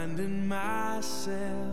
finding myself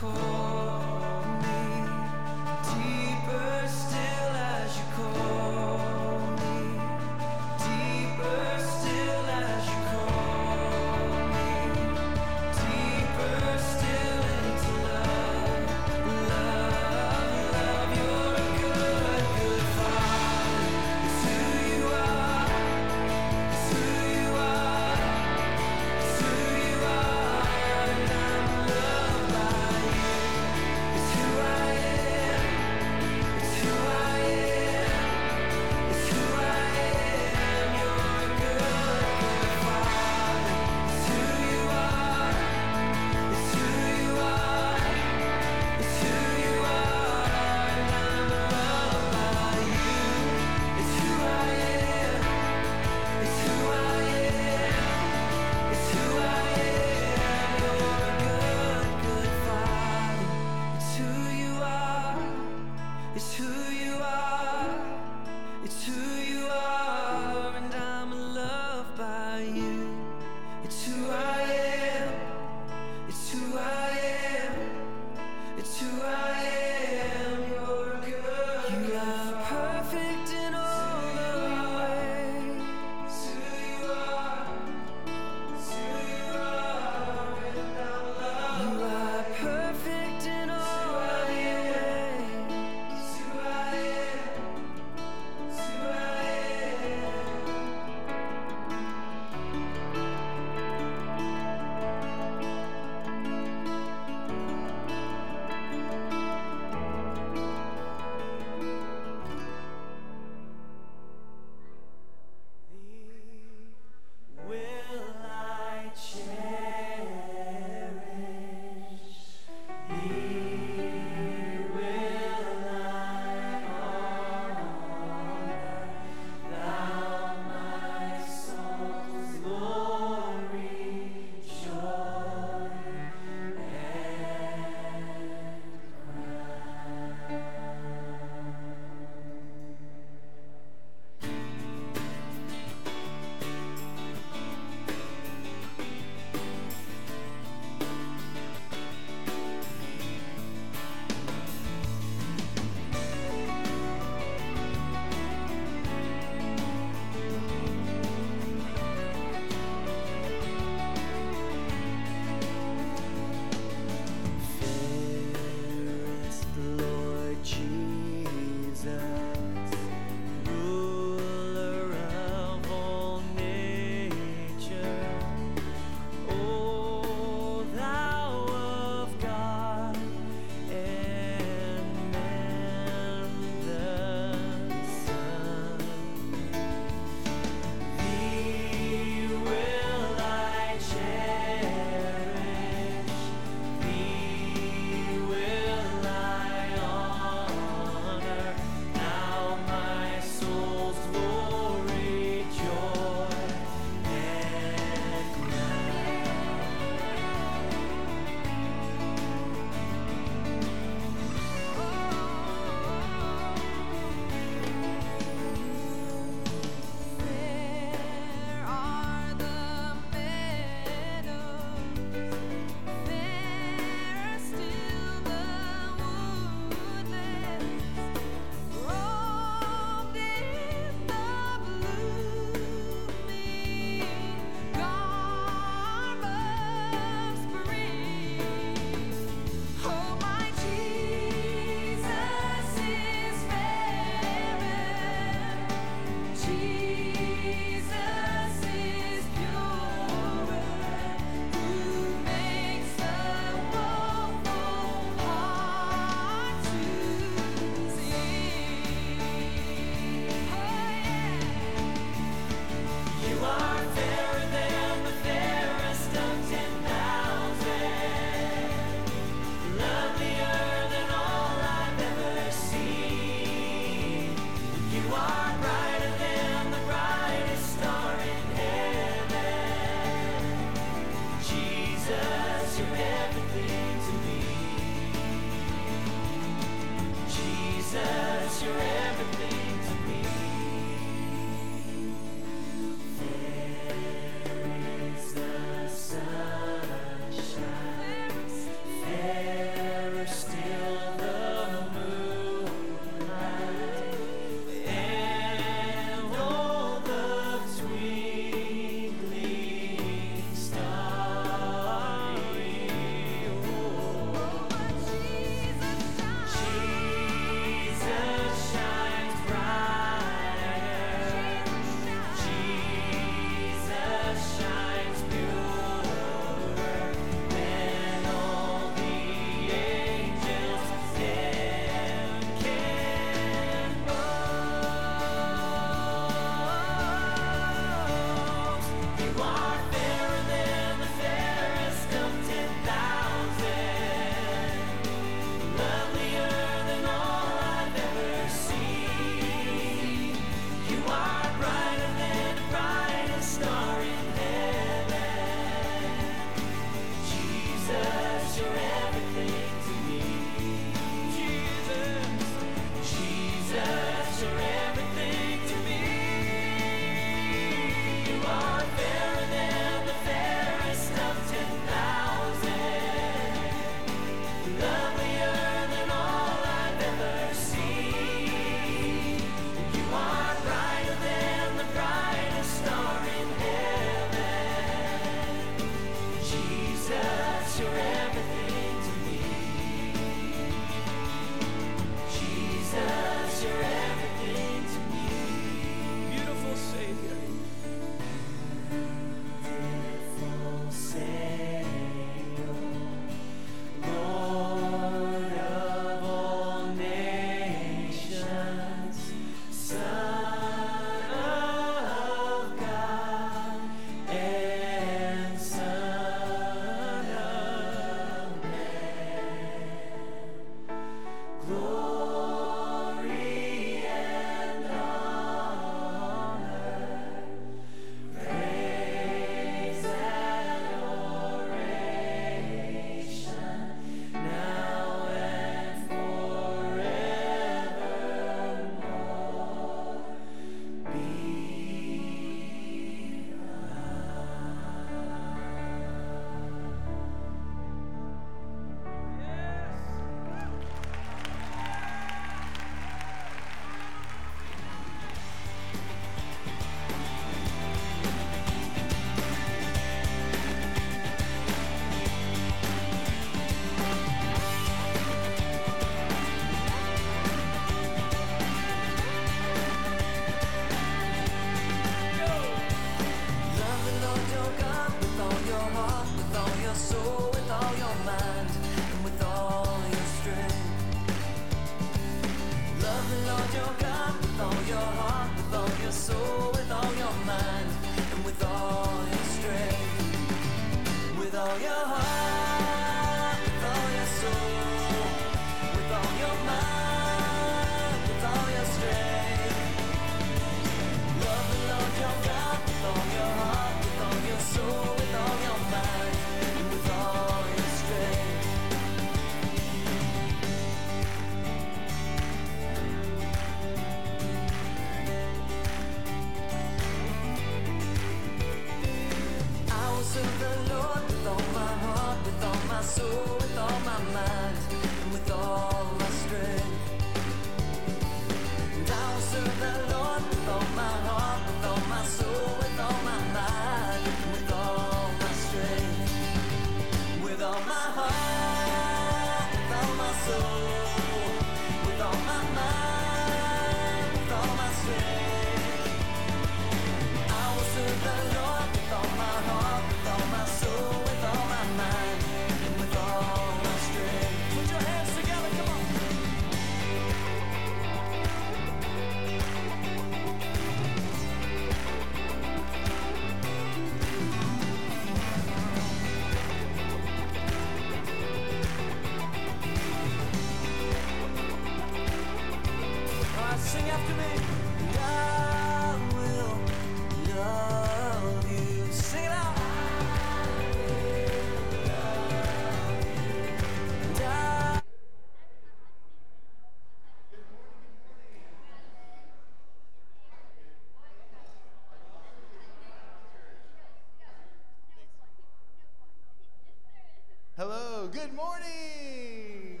good morning.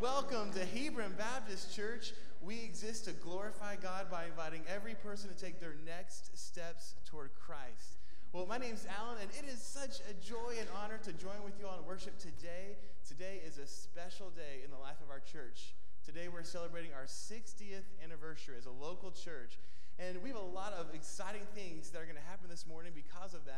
Welcome to Hebron Baptist Church. We exist to glorify God by inviting every person to take their next steps toward Christ. Well, my name's Alan, and it is such a joy and honor to join with you on worship today. Today is a special day in the life of our church. Today we're celebrating our 60th anniversary as a local church. And we have a lot of exciting things that are going to happen this morning because of that.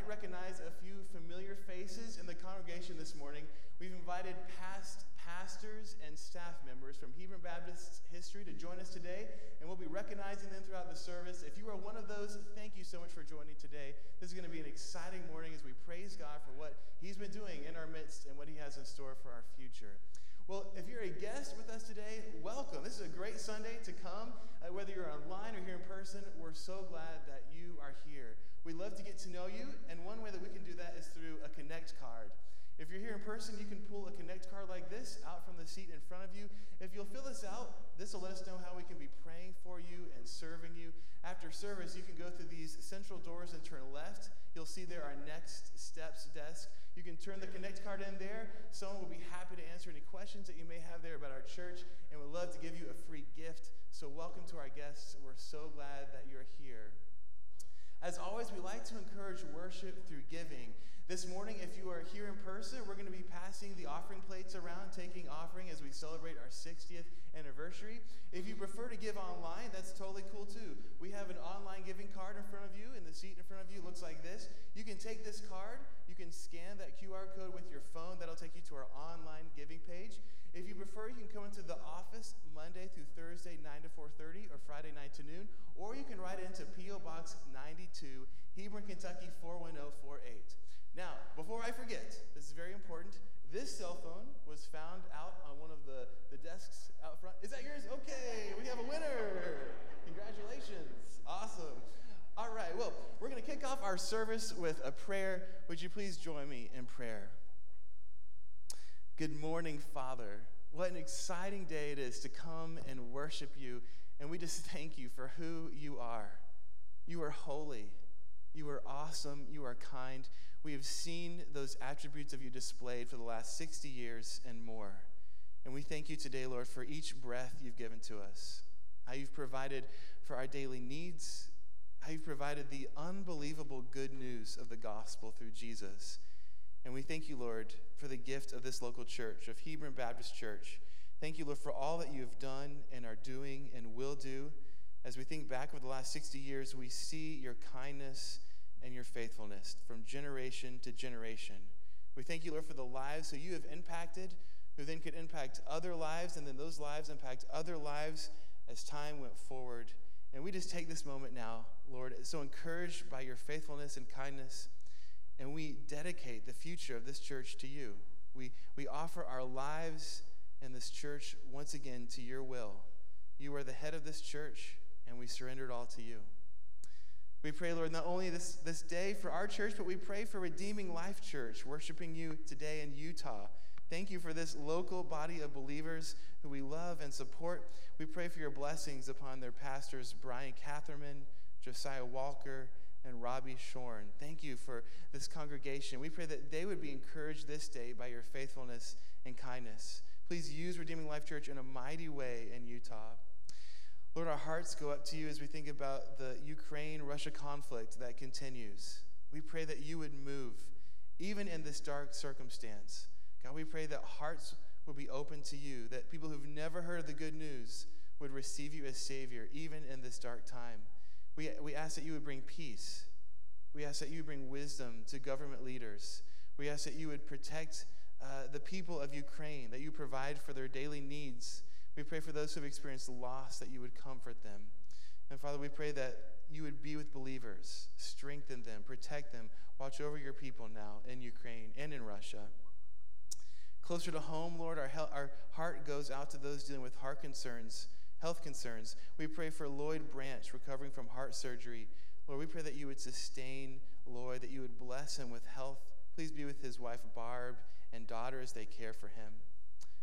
Might recognize a few familiar faces in the congregation this morning. We've invited past pastors and staff members from Hebron Baptist history to join us today, and we'll be recognizing them throughout the service. If you are one of those, thank you so much for joining today. This is going to be an exciting morning as we praise God for what He's been doing in our midst and what He has in store for our future. Well, if you're a guest with us today, welcome. This is a great Sunday to come. Uh, whether you're online or here in person, we're so glad that you are here. We love to get to know you, and one way that we can do that is through a Connect card. If you're here in person, you can pull a Connect card like this out from the seat in front of you. If you'll fill this out, this will let us know how we can be praying for you and serving you. After service, you can go through these central doors and turn left. You'll see there our next steps desk. You can turn the Connect card in there. Someone will be happy to answer any questions that you may have there about our church, and we'd love to give you a free gift. So, welcome to our guests. We're so glad that you're here. As always, we like to encourage worship through giving. This morning, if you are here in person, we're going to be passing the offering plates around, taking offering as we celebrate our 60th anniversary. If you prefer to give online, that's totally cool too. We have an online giving card in front of you, and the seat in front of you looks like this. You can take this card, you can scan that QR code with your phone, that'll take you to our online giving page. If you prefer, you can come into the office Monday through Thursday, 9 to 4.30, or Friday 9 to noon, or you can write into P.O. Box 92, Hebron, Kentucky 41048. Now, before I forget, this is very important. This cell phone was found out on one of the, the desks out front. Is that yours? Okay, we have a winner. Congratulations. Awesome. All right, well, we're going to kick off our service with a prayer. Would you please join me in prayer? Good morning, Father. What an exciting day it is to come and worship you. And we just thank you for who you are. You are holy. You are awesome. You are kind. We have seen those attributes of you displayed for the last 60 years and more. And we thank you today, Lord, for each breath you've given to us, how you've provided for our daily needs, how you've provided the unbelievable good news of the gospel through Jesus. And we thank you, Lord, for the gift of this local church, of Hebron Baptist Church. Thank you, Lord, for all that you have done and are doing and will do. As we think back over the last 60 years, we see your kindness and your faithfulness from generation to generation. We thank you, Lord, for the lives who you have impacted, who then could impact other lives, and then those lives impact other lives as time went forward. And we just take this moment now, Lord, so encouraged by your faithfulness and kindness, and we dedicate the future of this church to you. We, we offer our lives and this church once again to your will. You are the head of this church, and we surrender it all to you. We pray, Lord, not only this, this day for our church, but we pray for Redeeming Life Church, worshiping you today in Utah. Thank you for this local body of believers who we love and support. We pray for your blessings upon their pastors, Brian Catherman, Josiah Walker, and Robbie Shorn. Thank you for this congregation. We pray that they would be encouraged this day by your faithfulness and kindness. Please use Redeeming Life Church in a mighty way in Utah. Lord, our hearts go up to you as we think about the Ukraine Russia conflict that continues. We pray that you would move, even in this dark circumstance. God, we pray that hearts will be open to you, that people who've never heard the good news would receive you as Savior, even in this dark time. We, we ask that you would bring peace. We ask that you bring wisdom to government leaders. We ask that you would protect uh, the people of Ukraine, that you provide for their daily needs. We pray for those who have experienced loss, that you would comfort them. And Father, we pray that you would be with believers, strengthen them, protect them, watch over your people now in Ukraine and in Russia. Closer to home, Lord, our, hel- our heart goes out to those dealing with heart concerns, health concerns. We pray for Lloyd Branch recovering from heart surgery. Lord, we pray that you would sustain Lloyd, that you would bless him with health. Please be with his wife Barb and daughter as they care for him.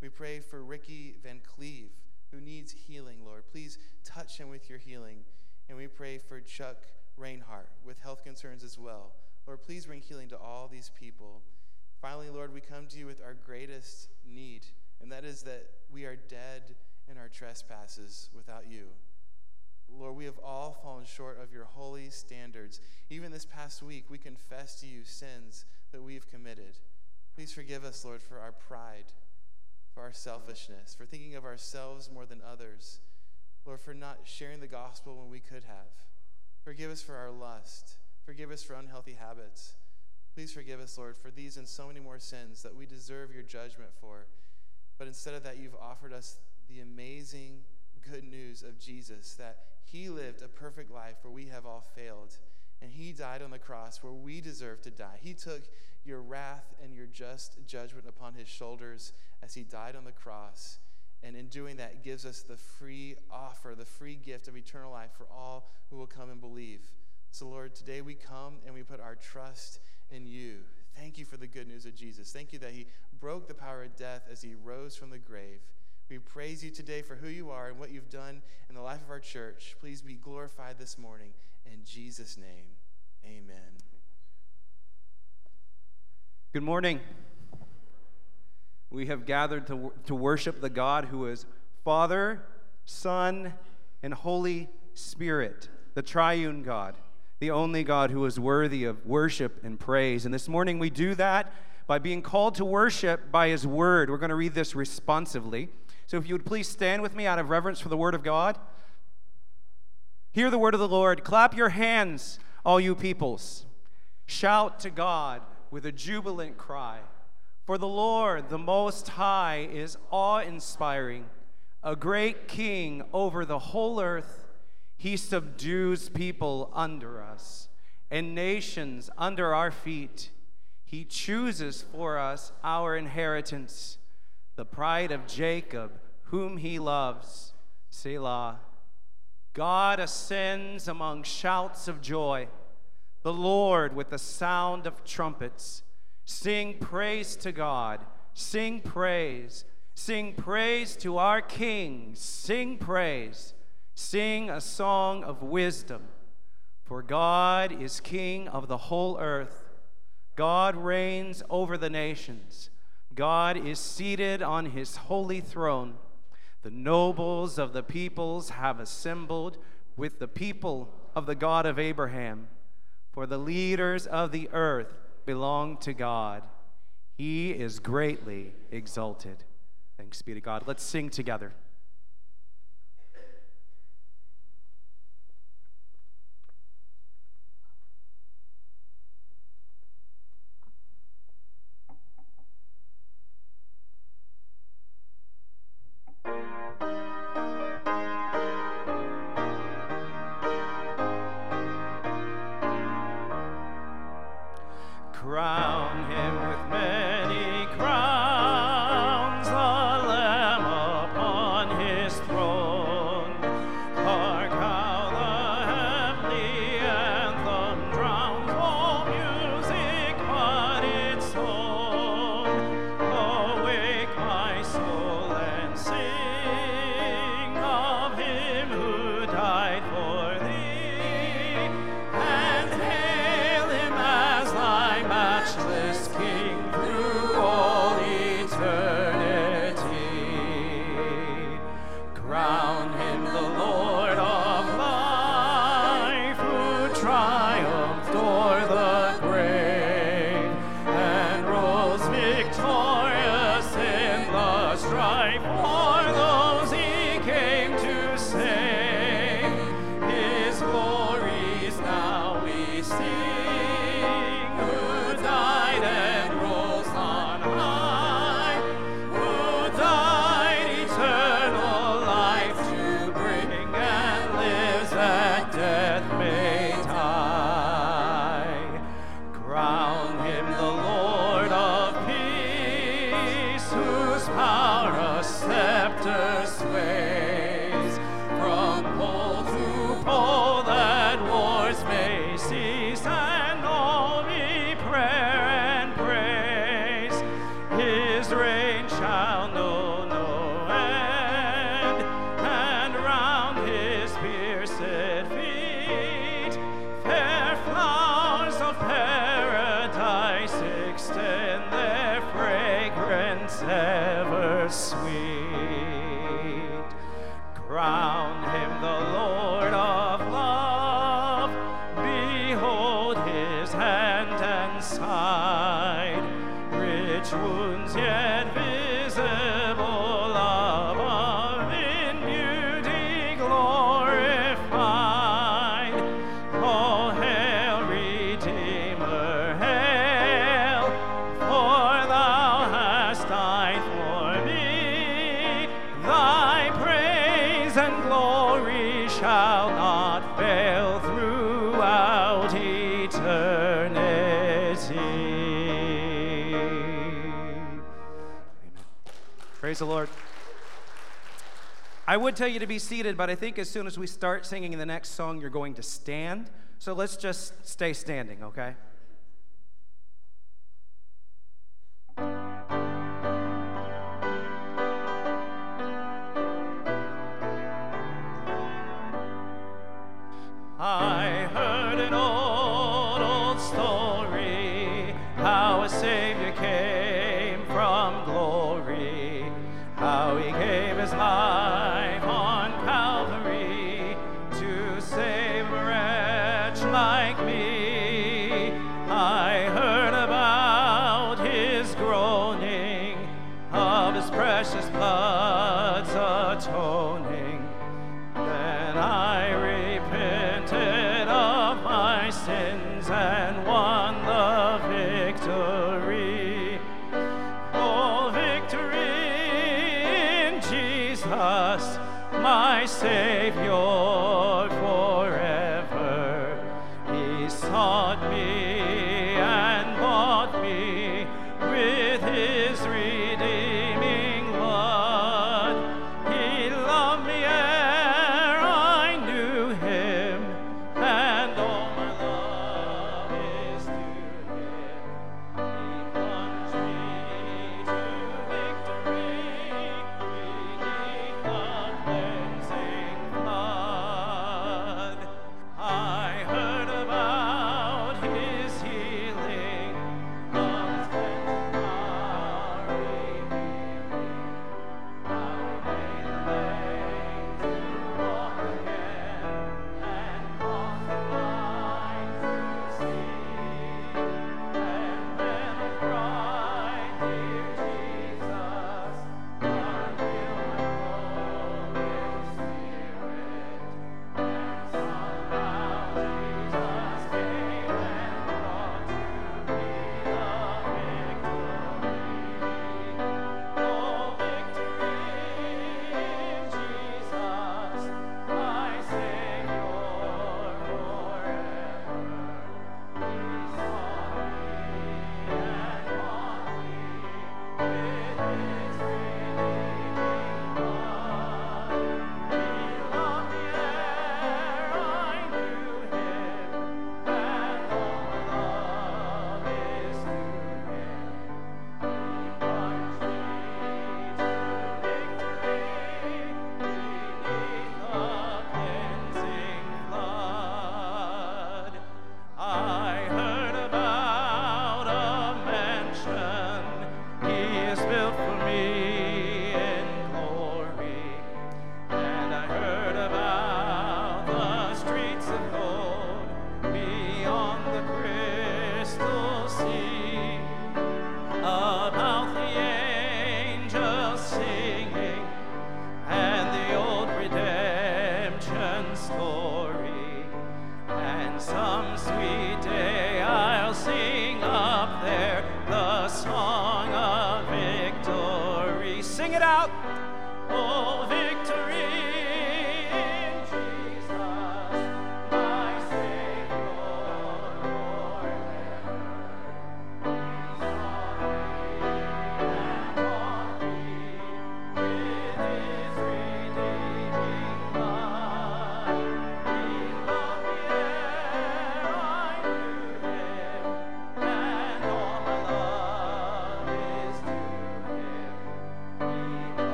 We pray for Ricky Van Cleve, who needs healing, Lord. Please touch him with your healing. And we pray for Chuck Reinhart with health concerns as well. Lord, please bring healing to all these people. Finally, Lord, we come to you with our greatest need, and that is that we are dead in our trespasses without you. Lord, we have all fallen short of your holy standards. Even this past week, we confess to you sins that we have committed. Please forgive us, Lord, for our pride, for our selfishness, for thinking of ourselves more than others. Lord, for not sharing the gospel when we could have. Forgive us for our lust. Forgive us for unhealthy habits. Please forgive us, Lord, for these and so many more sins that we deserve your judgment for. But instead of that, you've offered us the amazing good news of Jesus that he lived a perfect life where we have all failed. And he died on the cross where we deserve to die. He took your wrath and your just judgment upon his shoulders as he died on the cross. And in doing that, gives us the free offer, the free gift of eternal life for all who will come and believe. So, Lord, today we come and we put our trust in you. Thank you for the good news of Jesus. Thank you that he broke the power of death as he rose from the grave. We praise you today for who you are and what you've done in the life of our church. Please be glorified this morning. In Jesus' name, amen. Good morning. We have gathered to, to worship the God who is Father, Son, and Holy Spirit, the triune God, the only God who is worthy of worship and praise. And this morning we do that by being called to worship by His Word. We're going to read this responsively. So if you would please stand with me out of reverence for the Word of God. Hear the word of the Lord. Clap your hands, all you peoples. Shout to God with a jubilant cry. For the Lord, the Most High, is awe inspiring, a great king over the whole earth. He subdues people under us and nations under our feet. He chooses for us our inheritance, the pride of Jacob, whom he loves. Selah. God ascends among shouts of joy, the Lord with the sound of trumpets. Sing praise to God, sing praise, sing praise to our King, sing praise, sing a song of wisdom. For God is King of the whole earth, God reigns over the nations, God is seated on his holy throne. The nobles of the peoples have assembled with the people of the God of Abraham. For the leaders of the earth belong to God. He is greatly exalted. Thanks be to God. Let's sing together. seated, but I think as soon as we start singing the next song, you're going to stand. So let's just stay standing, okay?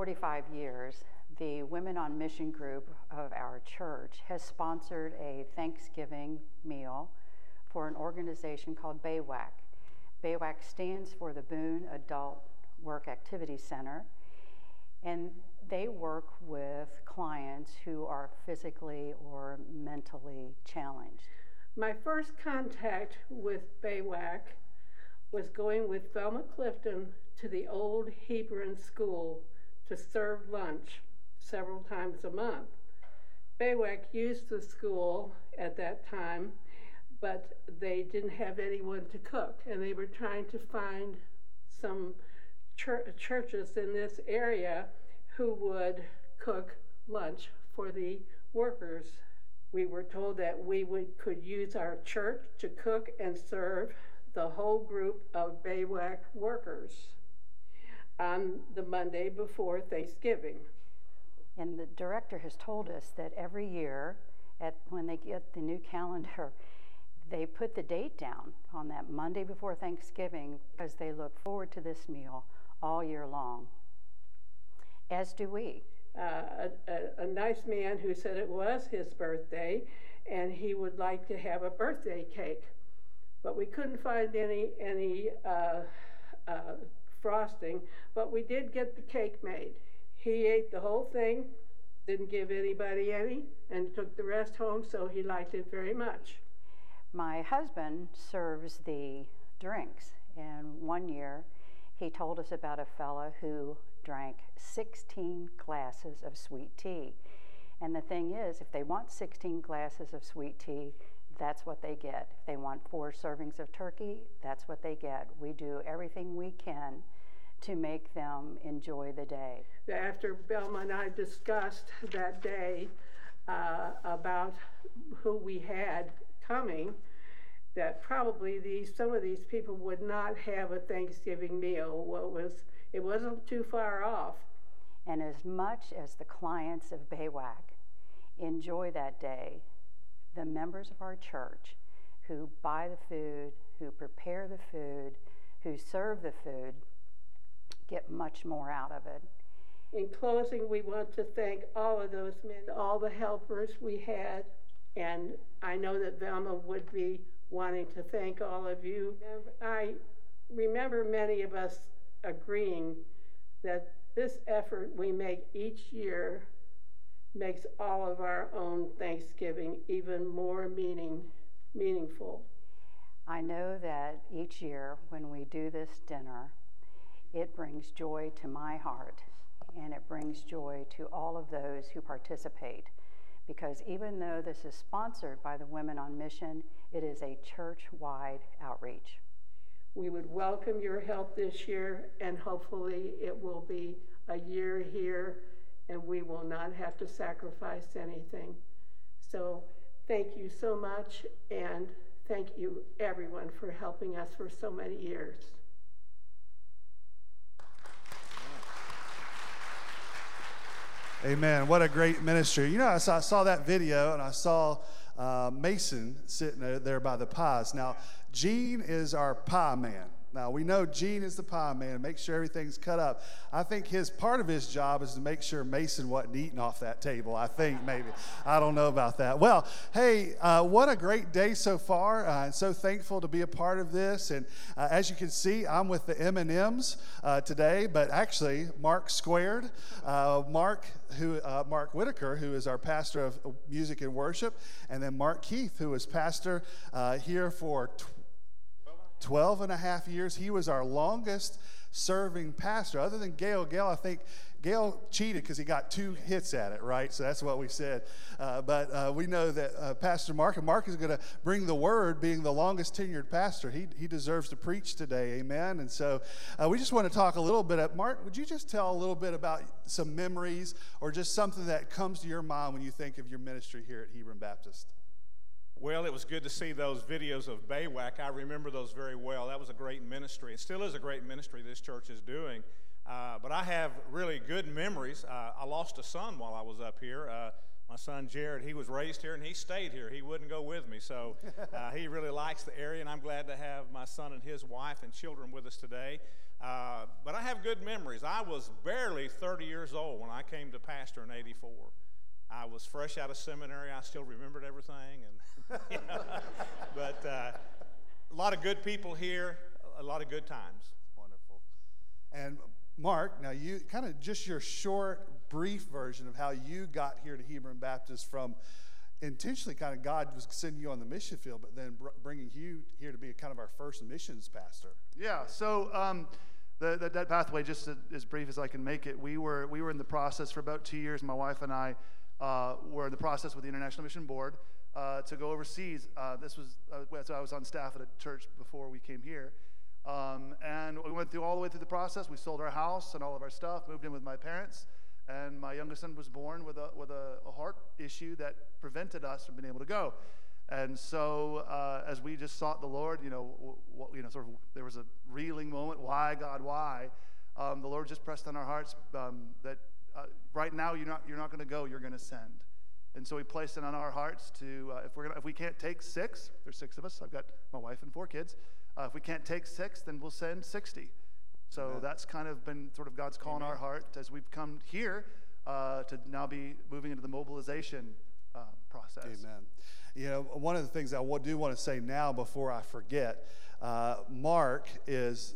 45 years, the Women on Mission group of our church has sponsored a Thanksgiving meal for an organization called BAYWAC. BAYWAC stands for the Boone Adult Work Activity Center, and they work with clients who are physically or mentally challenged. My first contact with BAYWAC was going with Velma Clifton to the old Hebron school to serve lunch several times a month. BAYWAC used the school at that time, but they didn't have anyone to cook, and they were trying to find some chur- churches in this area who would cook lunch for the workers. We were told that we would, could use our church to cook and serve the whole group of BAYWAC workers on the Monday before Thanksgiving. And the director has told us that every year, at, when they get the new calendar, they put the date down on that Monday before Thanksgiving because they look forward to this meal all year long. As do we. Uh, a, a, a nice man who said it was his birthday and he would like to have a birthday cake. But we couldn't find any, any uh, uh, frosting, but we did get the cake made. He ate the whole thing, didn't give anybody any, and took the rest home, so he liked it very much. My husband serves the drinks, and one year he told us about a fellow who drank 16 glasses of sweet tea. And the thing is, if they want 16 glasses of sweet tea, that's what they get. If they want four servings of turkey, that's what they get. We do everything we can to make them enjoy the day. After Velma and I discussed that day uh, about who we had coming, that probably these some of these people would not have a Thanksgiving meal. What was it wasn't too far off. And as much as the clients of BAYWAC enjoy that day, the members of our church who buy the food, who prepare the food, who serve the food, get much more out of it. In closing, we want to thank all of those men, all the helpers we had, and I know that Velma would be wanting to thank all of you. I remember many of us agreeing that this effort we make each year makes all of our own Thanksgiving even more meaning, meaningful. I know that each year when we do this dinner, it brings joy to my heart and it brings joy to all of those who participate. Because even though this is sponsored by the Women on Mission, it is a church wide outreach. We would welcome your help this year, and hopefully it will be a year here and we will not have to sacrifice anything. So thank you so much, and thank you everyone for helping us for so many years. Amen. What a great ministry. You know, I saw, I saw that video and I saw uh, Mason sitting there by the pies. Now, Gene is our pie man. Now, we know Gene is the pie man and make sure everything's cut up. I think his part of his job is to make sure Mason wasn't eating off that table. I think maybe. I don't know about that. Well, hey, uh, what a great day so far. Uh, and so thankful to be a part of this. And uh, as you can see, I'm with the M&Ms uh, today, but actually, Mark Squared. Uh, Mark, who, uh, Mark Whitaker, who is our pastor of music and worship, and then Mark Keith, who is pastor uh, here for 12 and a half years. He was our longest serving pastor. Other than Gail, Gail, I think Gail cheated because he got two hits at it, right? So that's what we said. Uh, but uh, we know that uh, Pastor Mark, and Mark is going to bring the word, being the longest tenured pastor. He, he deserves to preach today, amen. And so uh, we just want to talk a little bit. At, Mark, would you just tell a little bit about some memories or just something that comes to your mind when you think of your ministry here at Hebron Baptist? Well, it was good to see those videos of BAYWAC. I remember those very well. That was a great ministry. It still is a great ministry this church is doing. Uh, but I have really good memories. Uh, I lost a son while I was up here. Uh, my son Jared, he was raised here and he stayed here. He wouldn't go with me. So uh, he really likes the area, and I'm glad to have my son and his wife and children with us today. Uh, but I have good memories. I was barely 30 years old when I came to pastor in 84. I was fresh out of seminary. I still remembered everything, and but uh, a lot of good people here, a lot of good times. Wonderful. And Mark, now you kind of just your short, brief version of how you got here to Hebron Baptist from intentionally kind of God was sending you on the mission field, but then br- bringing you here to be kind of our first missions pastor. Yeah. So um, the, the, that pathway, just a- as brief as I can make it, we were we were in the process for about two years. My wife and I uh, were in the process with the International Mission Board uh, to go overseas. Uh, this was uh, so I was on staff at a church before we came here, um, and we went through all the way through the process. We sold our house and all of our stuff, moved in with my parents. And my youngest son was born with a with a, a heart issue that prevented us from being able to go. And so, uh, as we just sought the Lord, you know, you know, sort of, there was a reeling moment. Why, God, why? Um, the Lord just pressed on our hearts um, that uh, right now you're not you're not going to go. You're going to send. And so He placed it on our hearts to uh, if we're gonna, if we can't take six, there's six of us. I've got my wife and four kids. Uh, if we can't take six, then we'll send sixty. So that's kind of been sort of God's call in our heart as we've come here uh, to now be moving into the mobilization uh, process. Amen. You know, one of the things I do want to say now before I forget, uh, Mark is.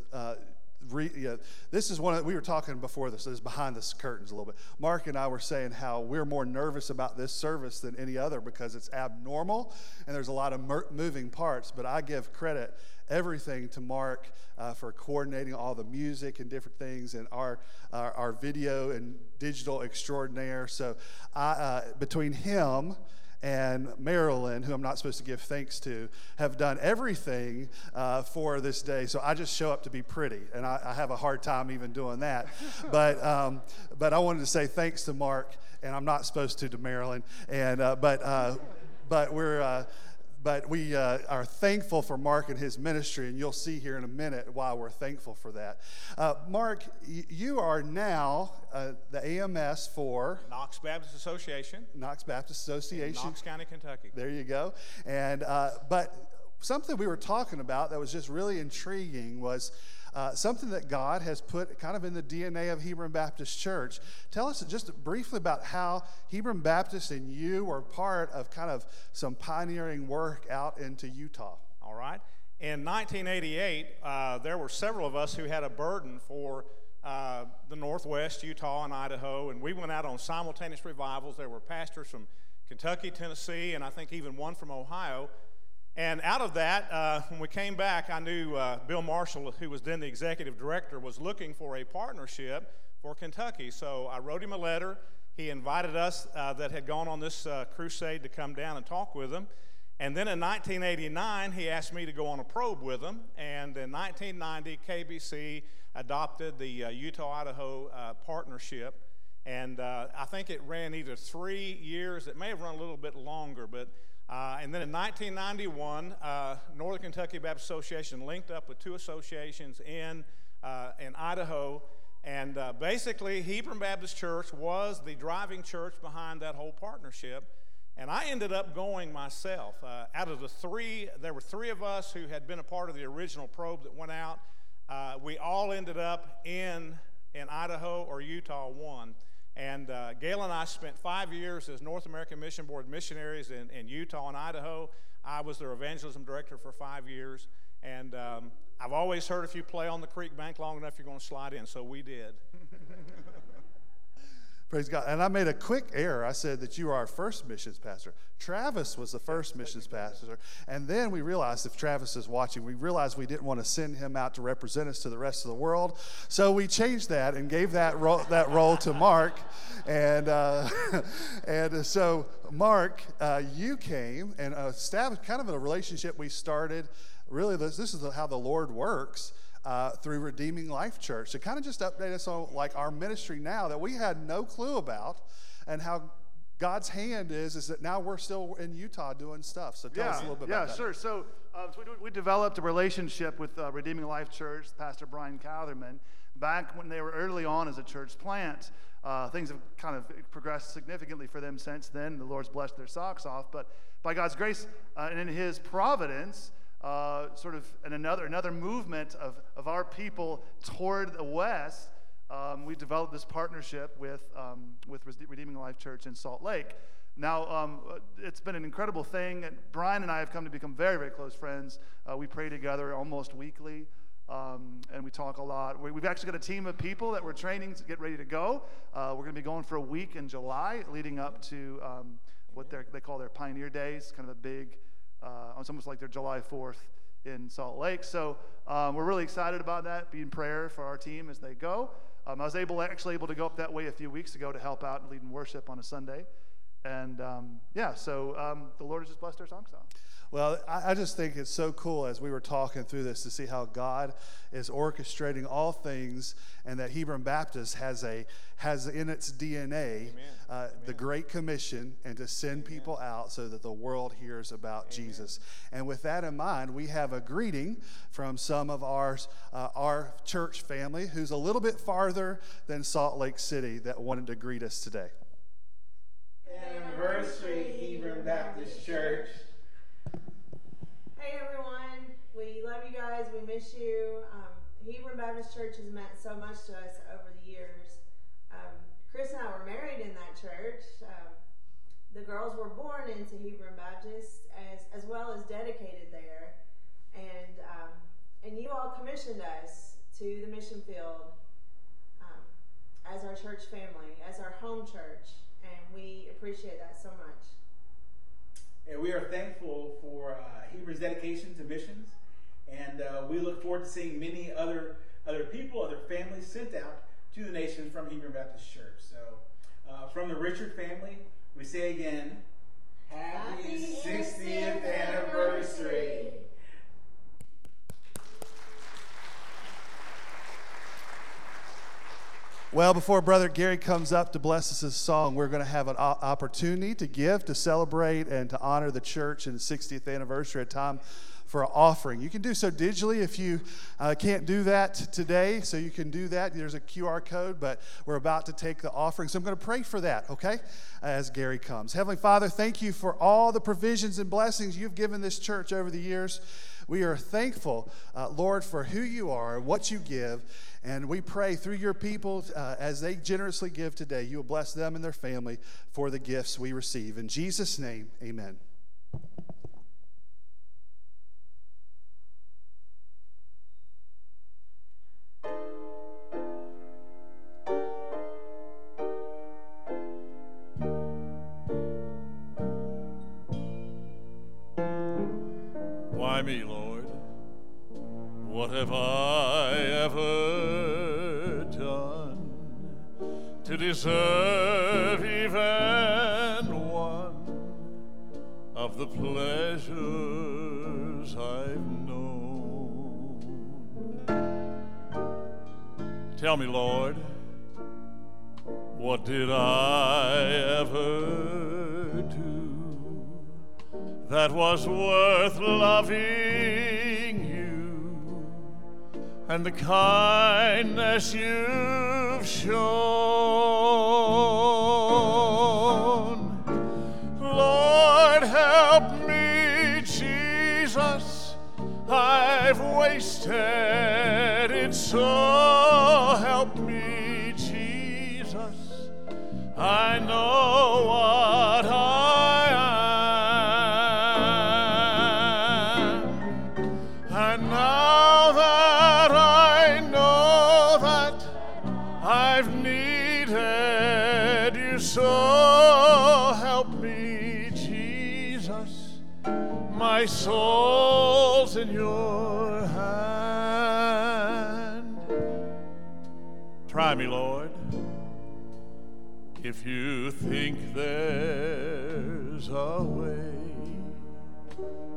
Re, know, this is one of we were talking before this. This is behind the curtains a little bit. Mark and I were saying how we're more nervous about this service than any other because it's abnormal and there's a lot of mer- moving parts. But I give credit everything to Mark uh, for coordinating all the music and different things and our our, our video and digital extraordinaire. So I, uh, between him and Marilyn, who I'm not supposed to give thanks to, have done everything uh, for this day. So I just show up to be pretty, and I, I have a hard time even doing that. but um, but I wanted to say thanks to Mark, and I'm not supposed to to Marilyn, and uh, but uh, but we're. But we uh, are thankful for Mark and his ministry, and you'll see here in a minute why we're thankful for that. Uh, Mark, you are now uh, the AMS for Knox Baptist Association, Knox Baptist Association. Knox County, Kentucky. There you go. And uh, but something we were talking about that was just really intriguing was uh, something that God has put kind of in the DNA of Hebron Baptist Church. Tell us just briefly about how Hebron Baptist and you were part of kind of some pioneering work out into Utah. All right. In 1988, uh, there were several of us who had a burden for uh, the Northwest, Utah, and Idaho, and we went out on simultaneous revivals. There were pastors from Kentucky, Tennessee, and I think even one from Ohio. And out of that, uh, when we came back, I knew uh, Bill Marshall, who was then the executive director, was looking for a partnership for Kentucky. So I wrote him a letter. He invited us uh, that had gone on this uh, crusade to come down and talk with him. And then in 1989, he asked me to go on a probe with him. And in 1990, KBC adopted the uh, Utah Idaho uh, partnership. And I think it ran either three years, it may have run a little bit longer, but uh, and then in 1991, uh, Northern Kentucky Baptist Association linked up with two associations in, uh, in Idaho. And uh, basically, Hebron Baptist Church was the driving church behind that whole partnership. And I ended up going myself. Uh, out of the three, there were three of us who had been a part of the original probe that went out. we all ended up in, in Idaho or Utah, one. And uh, Gail and I spent five years as North American Mission Board missionaries in, in Utah and Idaho. I was their evangelism director for five years. And um, I've always heard if you play on the creek bank long enough, you're going to slide in. So we did. Praise God. And I made a quick error. I said that you are our first missions pastor. Travis was the first missions pastor. And then we realized if Travis is watching, we realized we didn't want to send him out to represent us to the rest of the world. So we changed that and gave that role, that role to Mark. And, uh, and so, Mark, uh, you came and established kind of a relationship we started. Really, this, this is how the Lord works uh, through Redeeming Life Church to kind of just update us on like our ministry now that we had no clue about and how God's hand is is that now we're still in Utah doing stuff. So tell yeah, us a little bit yeah, about that. Yeah, sure. So, uh, so we, we developed a relationship with uh, Redeeming Life Church, Pastor Brian Catherman, back when they were early on as a church plant. Uh, things have kind of progressed significantly for them since then. The Lord's blessed their socks off, but by God's grace uh, and in His providence, uh, sort of in another another movement of, of our people toward the west, um, we developed this partnership with um, with Redeeming Life Church in Salt Lake. Now, um, it's been an incredible thing. Brian and I have come to become very, very close friends. Uh, we pray together almost weekly, um, and we talk a lot. We, have actually got a team of people that we're training to get ready to go. Uh, we're going to be going for a week in July, leading up to um, what they call their Pioneer Days, kind of a big uh, it's almost like their July 4th in Salt Lake. So um, we're really excited about that. Be in prayer for our team as they go. Um, I was able actually able to go up that way a few weeks ago to help out and lead in worship on a Sunday. And um, yeah, so um, the Lord has just blessed our song song. Well, I, I just think it's so cool as we were talking through this to see how God is orchestrating all things, and that Hebron Baptist has a has in its DNA uh, the Great Commission and to send people out so that the world hears about Jesus. And with that in mind, we have a greeting from some of our uh, our church family who's a little bit farther than Salt Lake City that wanted to greet us today. Anniversary Hebron Baptist Church. Hey everyone, we love you guys. We miss you. Um, Hebron Baptist Church has meant so much to us over the years. Um, Chris and I were married in that church. Um, the girls were born into Hebron Baptist as, as well as dedicated there. And, um, and you all commissioned us to the mission field um, as our church family, as our home church. And we appreciate that so much. And we are thankful for uh, Hebron's dedication to missions. And uh, we look forward to seeing many other, other people, other families sent out to the nation from Hebron Baptist Church. So, uh, from the Richard family, we say again, Happy 60th anniversary. Well, before Brother Gary comes up to bless us with song, we're going to have an opportunity to give, to celebrate, and to honor the church in the 60th anniversary, a time for an offering. You can do so digitally if you uh, can't do that today, so you can do that. There's a QR code, but we're about to take the offering. So I'm going to pray for that, okay, as Gary comes. Heavenly Father, thank you for all the provisions and blessings you've given this church over the years. We are thankful, uh, Lord, for who you are, what you give. And we pray through your people uh, as they generously give today, you will bless them and their family for the gifts we receive. In Jesus' name, amen. Why me? What have I ever done to deserve even one of the pleasures I've known? Tell me, Lord, what did I ever do? that was worth loving and the kindness you've shown. Lord, help me, Jesus, I've wasted it so help me, Jesus. I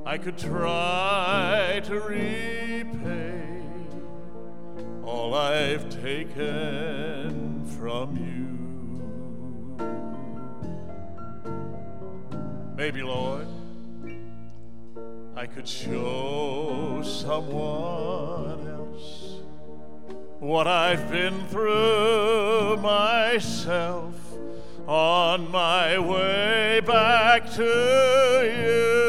I could try to repay all I've taken from you. Maybe, Lord, I could show someone else what I've been through myself on my way back to you.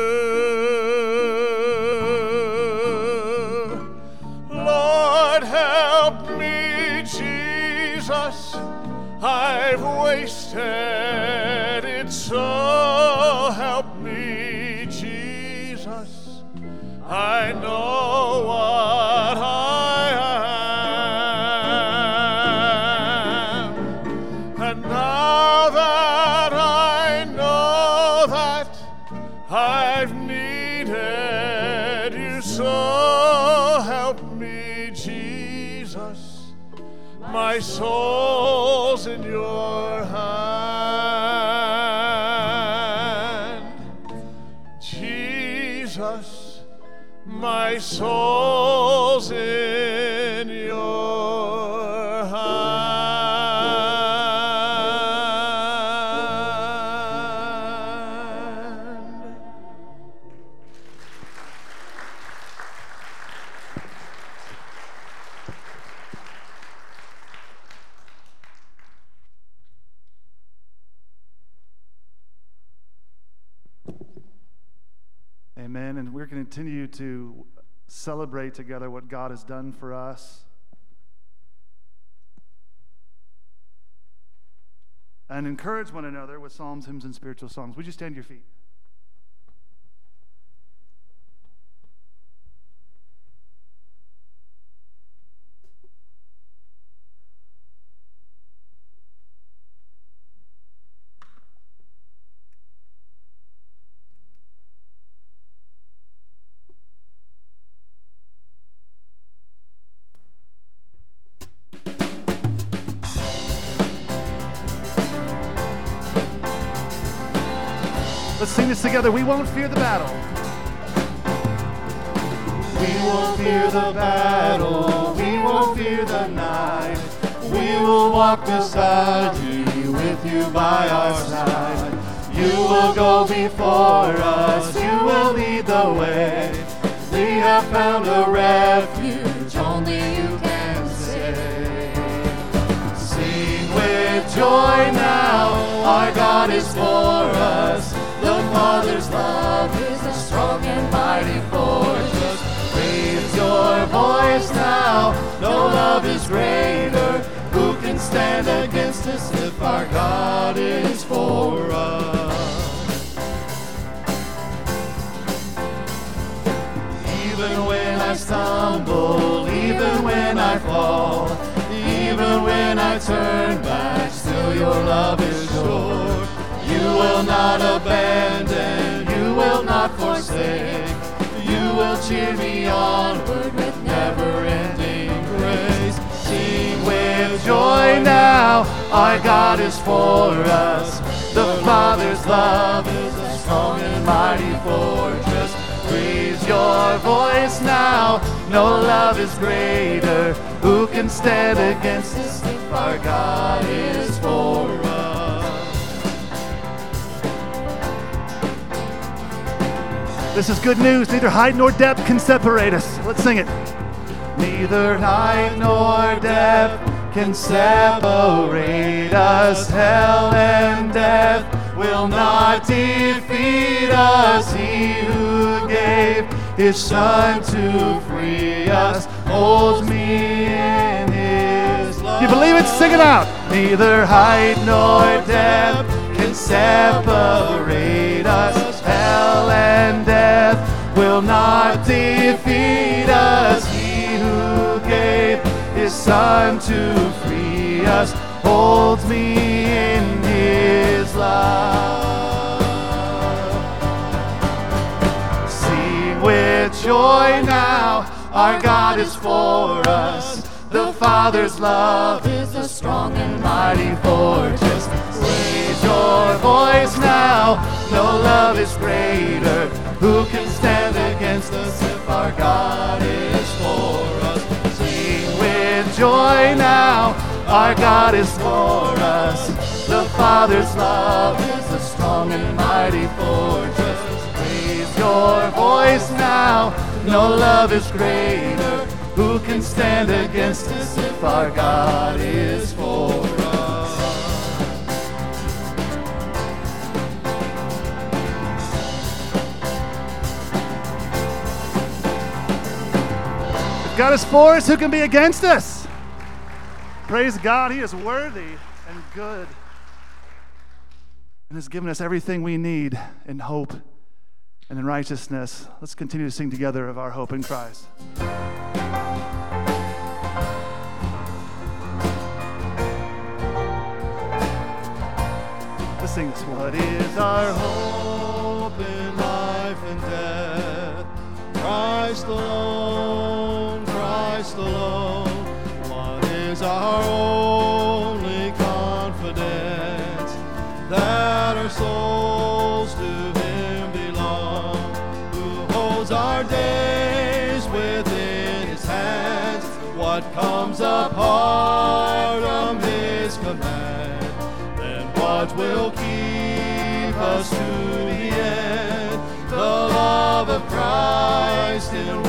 Wasted its so celebrate together what God has done for us. And encourage one another with psalms, hymns, and spiritual songs. Would you stand to your feet? Walk beside you, with you by our side. You will go before us, you will lead the way. We have found a refuge, only you can save. Sing with joy now, our God is for us. The Father's love is a strong and mighty fortress. Raise your voice now, no love is greater. Stand against us if our God is for us? Even when I stumble, even when I fall, even when I turn back, still your love is sure. You will not abandon, you will not forsake. You will cheer me onward with never ending with joy now, our God is for us. The Father's love is a strong and mighty fortress. Raise your voice now, no love is greater. Who can stand against if our God is for us? This is good news. Neither height nor depth can separate us. Let's sing it. Neither height nor depth can separate us. Hell and death will not defeat us. He who gave his son to free us holds me in his love. you believe it, sing it out. Neither height nor depth can separate us. Hell and death will not defeat us. Son to free us holds me in his love. Sing with joy now, our God is for us. The Father's love is a strong and mighty fortress. Raise your voice now, no love is greater. Who can stand against us if our God is for us? Joy now, our God is for us. The Father's love is a strong and mighty fortress. Raise your voice now, no love is greater. Who can stand against us if our God is for us? God is for us, who can be against us? Praise God, He is worthy and good and has given us everything we need in hope and in righteousness. Let's continue to sing together of our hope in Christ. Let's sing this one. What is our hope in life and death? Christ alone, our souls to Him belong, who holds our days within His hands. What comes apart from His command, then what will keep us to the end? The love of Christ in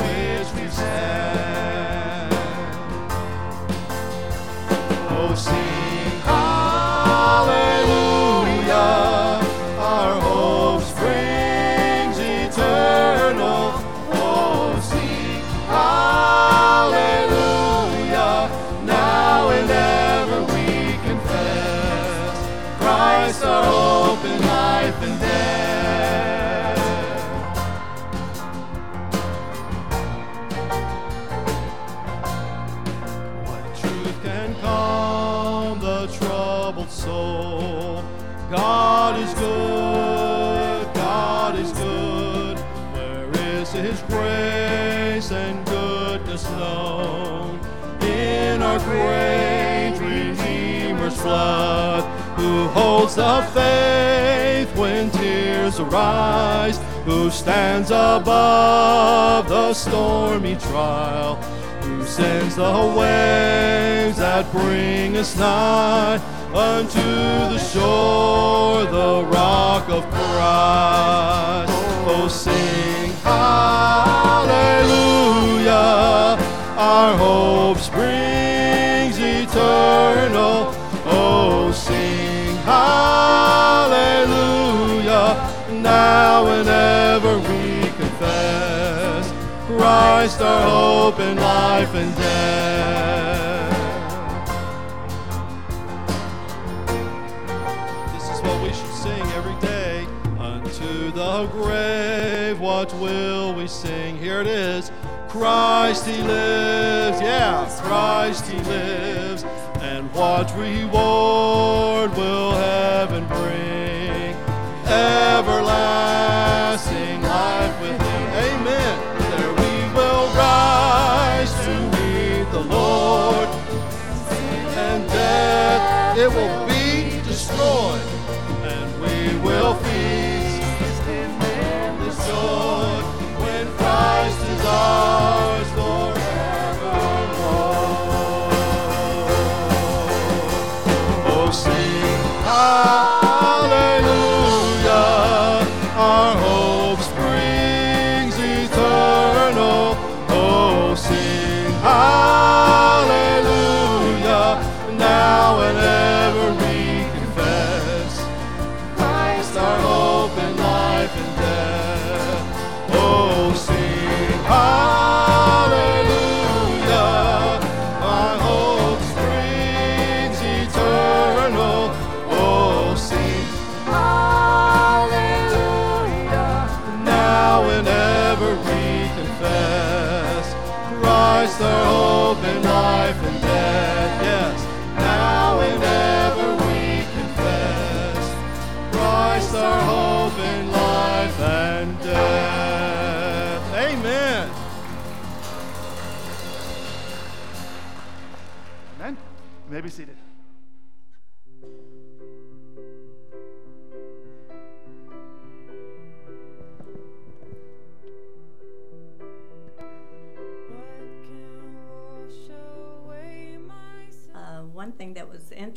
Who holds the faith when tears arise, who stands above the stormy trial who sends the waves that bring us nigh unto the shore, the rock of Christ. Oh, sing hallelujah, our hope springs eternal. Hallelujah, now and ever we confess Christ our hope in life and death. This is what we should sing every day. Unto the grave, what will we sing? Here it is. Christ he lives, yeah, Christ he lives. What reward will heaven bring? Everlasting life with him. Amen. There we will rise to meet the Lord. And death, it will Christ our hope in life and death. Amen. Amen. You may be seated.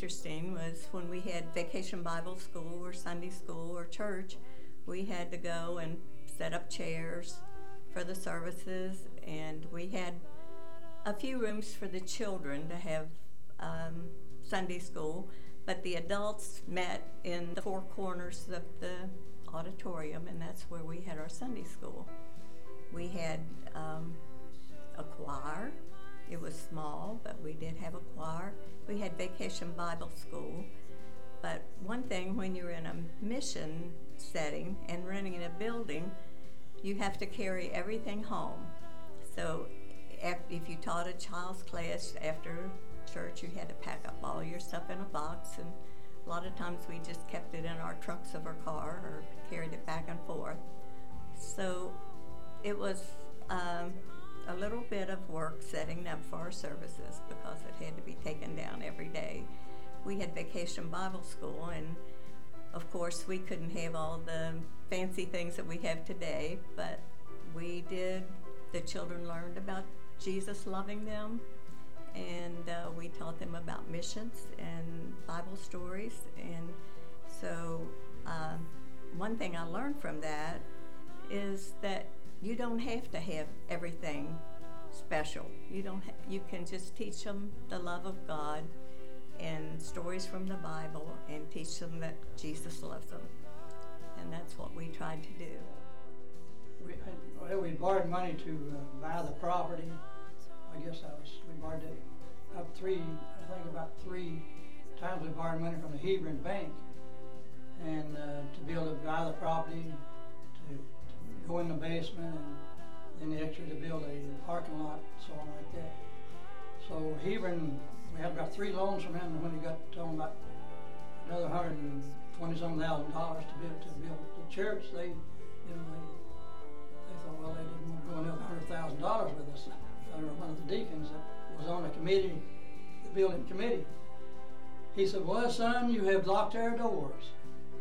Interesting was when we had vacation Bible school or Sunday school or church, we had to go and set up chairs for the services, and we had a few rooms for the children to have um, Sunday school, but the adults met in the four corners of the auditorium, and that's where we had our Sunday school. We had um, a choir. It was small, but we did have a choir. We had vacation Bible school. But one thing, when you're in a mission setting and renting a building, you have to carry everything home. So if you taught a child's class after church, you had to pack up all your stuff in a box. And a lot of times we just kept it in our trunks of our car or carried it back and forth. So it was um, a little bit of work setting up for our services because it had to be taken down every day. We had vacation Bible school, and of course, we couldn't have all the fancy things that we have today, but we did. The children learned about Jesus loving them, and uh, we taught them about missions and Bible stories. And so, um, one thing I learned from that is that you don't have to have everything special. You don't. Ha- you can just teach them the love of God and stories from the Bible, and teach them that Jesus loves them. And that's what we tried to do. We, we borrowed money to uh, buy the property. I guess that was, we borrowed it up three, I think about three times we borrowed money from the Hebron Bank. And uh, to be able to buy the property, to go in the basement, and then the extra to build a parking lot, so on like that. So Hebron, we had about three loans from him, and when he got to about another hundred and twenty some thousand dollars to build, to build the church, they, you know, they, they thought, well, they didn't want to go another hundred thousand dollars with us. Were one of the deacons that was on the committee, the building committee. He said, well, son, you have locked our doors.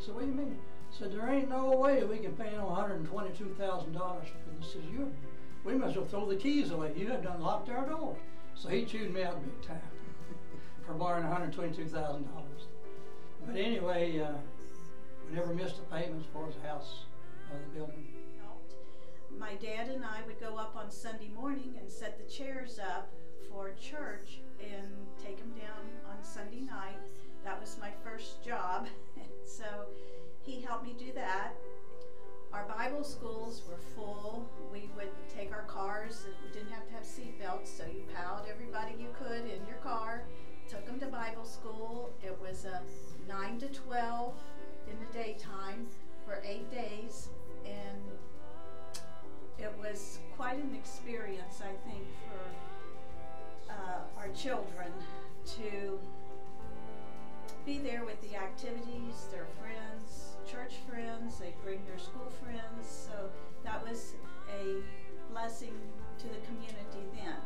I said, what do you mean? Said, there ain't no way we can pay no hundred and twenty-two thousand dollars for this. You, we must as well throw the keys away. You have done locked our doors. So he chewed me out big time for borrowing hundred twenty-two thousand dollars. But anyway, uh, we never missed a payment for the house, uh, the building. My dad and I would go up on Sunday morning and set the chairs up for church and take them down on Sunday night. That was my first job. so he helped me do that. Our Bible schools were full. We would take our cars, we didn't have to have seat belts, so you piled everybody you could in your car, took them to Bible school. It was a 9 to 12 in the daytime for eight days, and it was quite an experience, I think, for uh, our children to be there with the activities, their friends, church friends, they bring their school friends. So that was a blessing to the community then.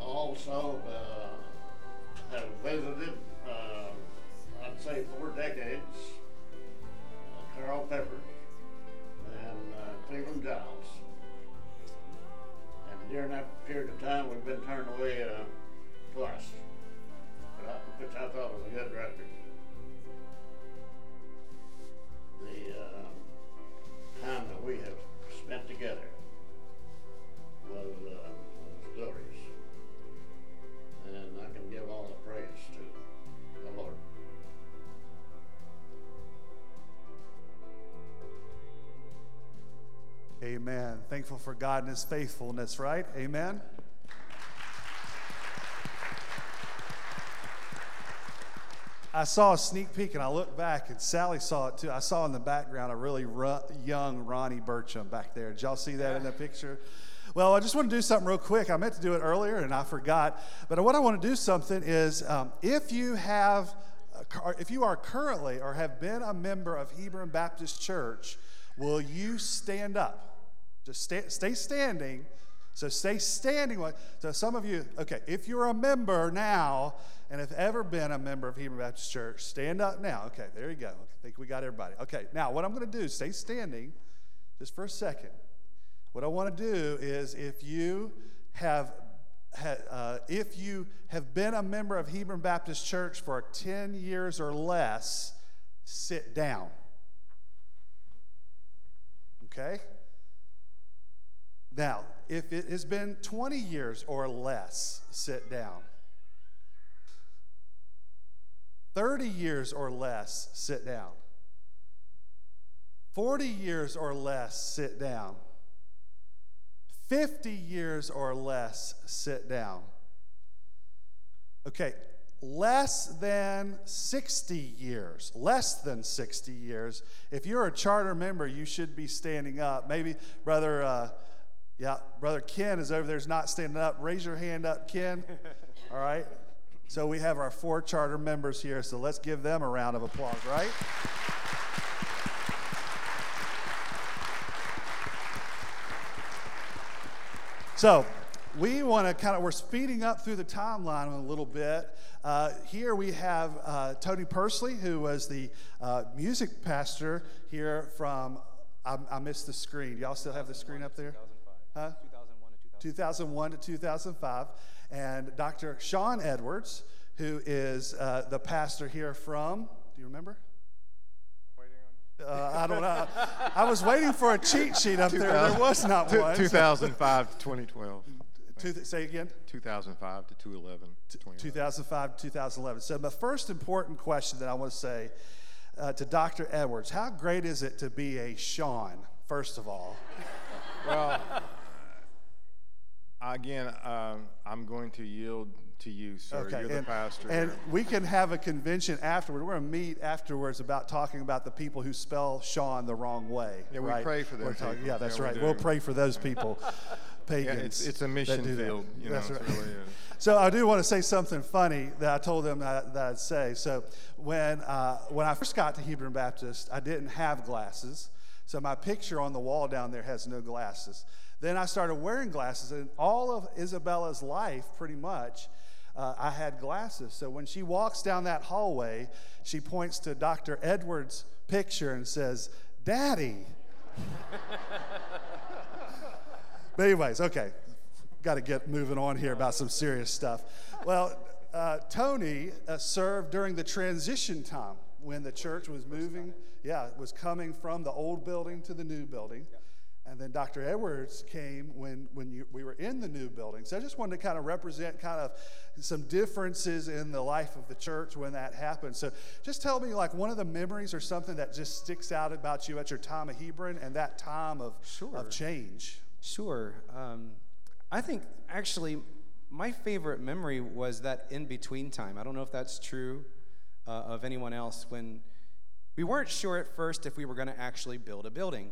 Also, uh, have visited, uh, I'd say four decades, uh, Carl Pepper and uh, Cleveland Giles. And during that period of time, we've been turned away uh, twice, I, which I thought was a good record. Time that we have spent together was, uh, was glorious. And I can give all the praise to the Lord. Amen. Thankful for God and His faithfulness, right? Amen. I saw a sneak peek and I looked back and Sally saw it too. I saw in the background a really ru- young Ronnie Burcham back there. Did y'all see that in the picture? Well, I just want to do something real quick. I meant to do it earlier and I forgot. But what I want to do something is um, if you have, uh, if you are currently or have been a member of Hebron Baptist Church, will you stand up? Just stay, stay standing. So stay standing. So some of you, okay, if you're a member now and have ever been a member of Hebron Baptist Church, stand up now. Okay, there you go. I think we got everybody. Okay, now what I'm going to do is stay standing just for a second. What I want to do is if you have uh, if you have been a member of Hebron Baptist Church for 10 years or less, sit down. Okay? Now, if it has been 20 years or less, sit down. 30 years or less, sit down. 40 years or less, sit down. 50 years or less, sit down. Okay, less than 60 years, less than 60 years. If you're a charter member, you should be standing up. Maybe Brother, uh, yeah, Brother Ken is over there, is not standing up. Raise your hand up, Ken. All right. So we have our four charter members here, so let's give them a round of applause, right? So, we want to kind of, we're speeding up through the timeline a little bit. Uh, here we have uh, Tony Persley, who was the uh, music pastor here from, I, I, missed the screen. Y'all still have the screen up there? Huh? 2001 to 2005. And Dr. Sean Edwards, who is uh, the pastor here from, do you remember? Uh, I don't know. I was waiting for a cheat sheet up there. There was not one. 2005 to 2012. Two, say again? 2005 to 2011. 2005 to 2011. So, my first important question that I want to say uh, to Dr. Edwards how great is it to be a Sean, first of all? well, again, um, I'm going to yield to you, sir. Okay. You're the and, pastor. And here. we can have a convention afterward. We're going to meet afterwards about talking about the people who spell Sean the wrong way. Yeah, we right? pray for them. Talking, yeah, that's yeah, right. We we'll pray for those people. Pagans. Yeah, it's, it's a mission field. You know, that's right. Really so I do want to say something funny that I told them that, that I'd say. So when uh, when I first got to Hebron Baptist, I didn't have glasses. So my picture on the wall down there has no glasses. Then I started wearing glasses, and all of Isabella's life, pretty much, uh, I had glasses. So when she walks down that hallway, she points to Dr. Edwards' picture and says, Daddy. but, anyways, okay, got to get moving on here about some serious stuff. Well, uh, Tony uh, served during the transition time when the church was moving, yeah, was coming from the old building to the new building. And then Dr. Edwards came when, when you, we were in the new building. So I just wanted to kind of represent kind of some differences in the life of the church when that happened. So just tell me like one of the memories or something that just sticks out about you at your time of Hebron and that time of, sure. of change. Sure. Um, I think actually my favorite memory was that in between time. I don't know if that's true uh, of anyone else when we weren't sure at first if we were going to actually build a building.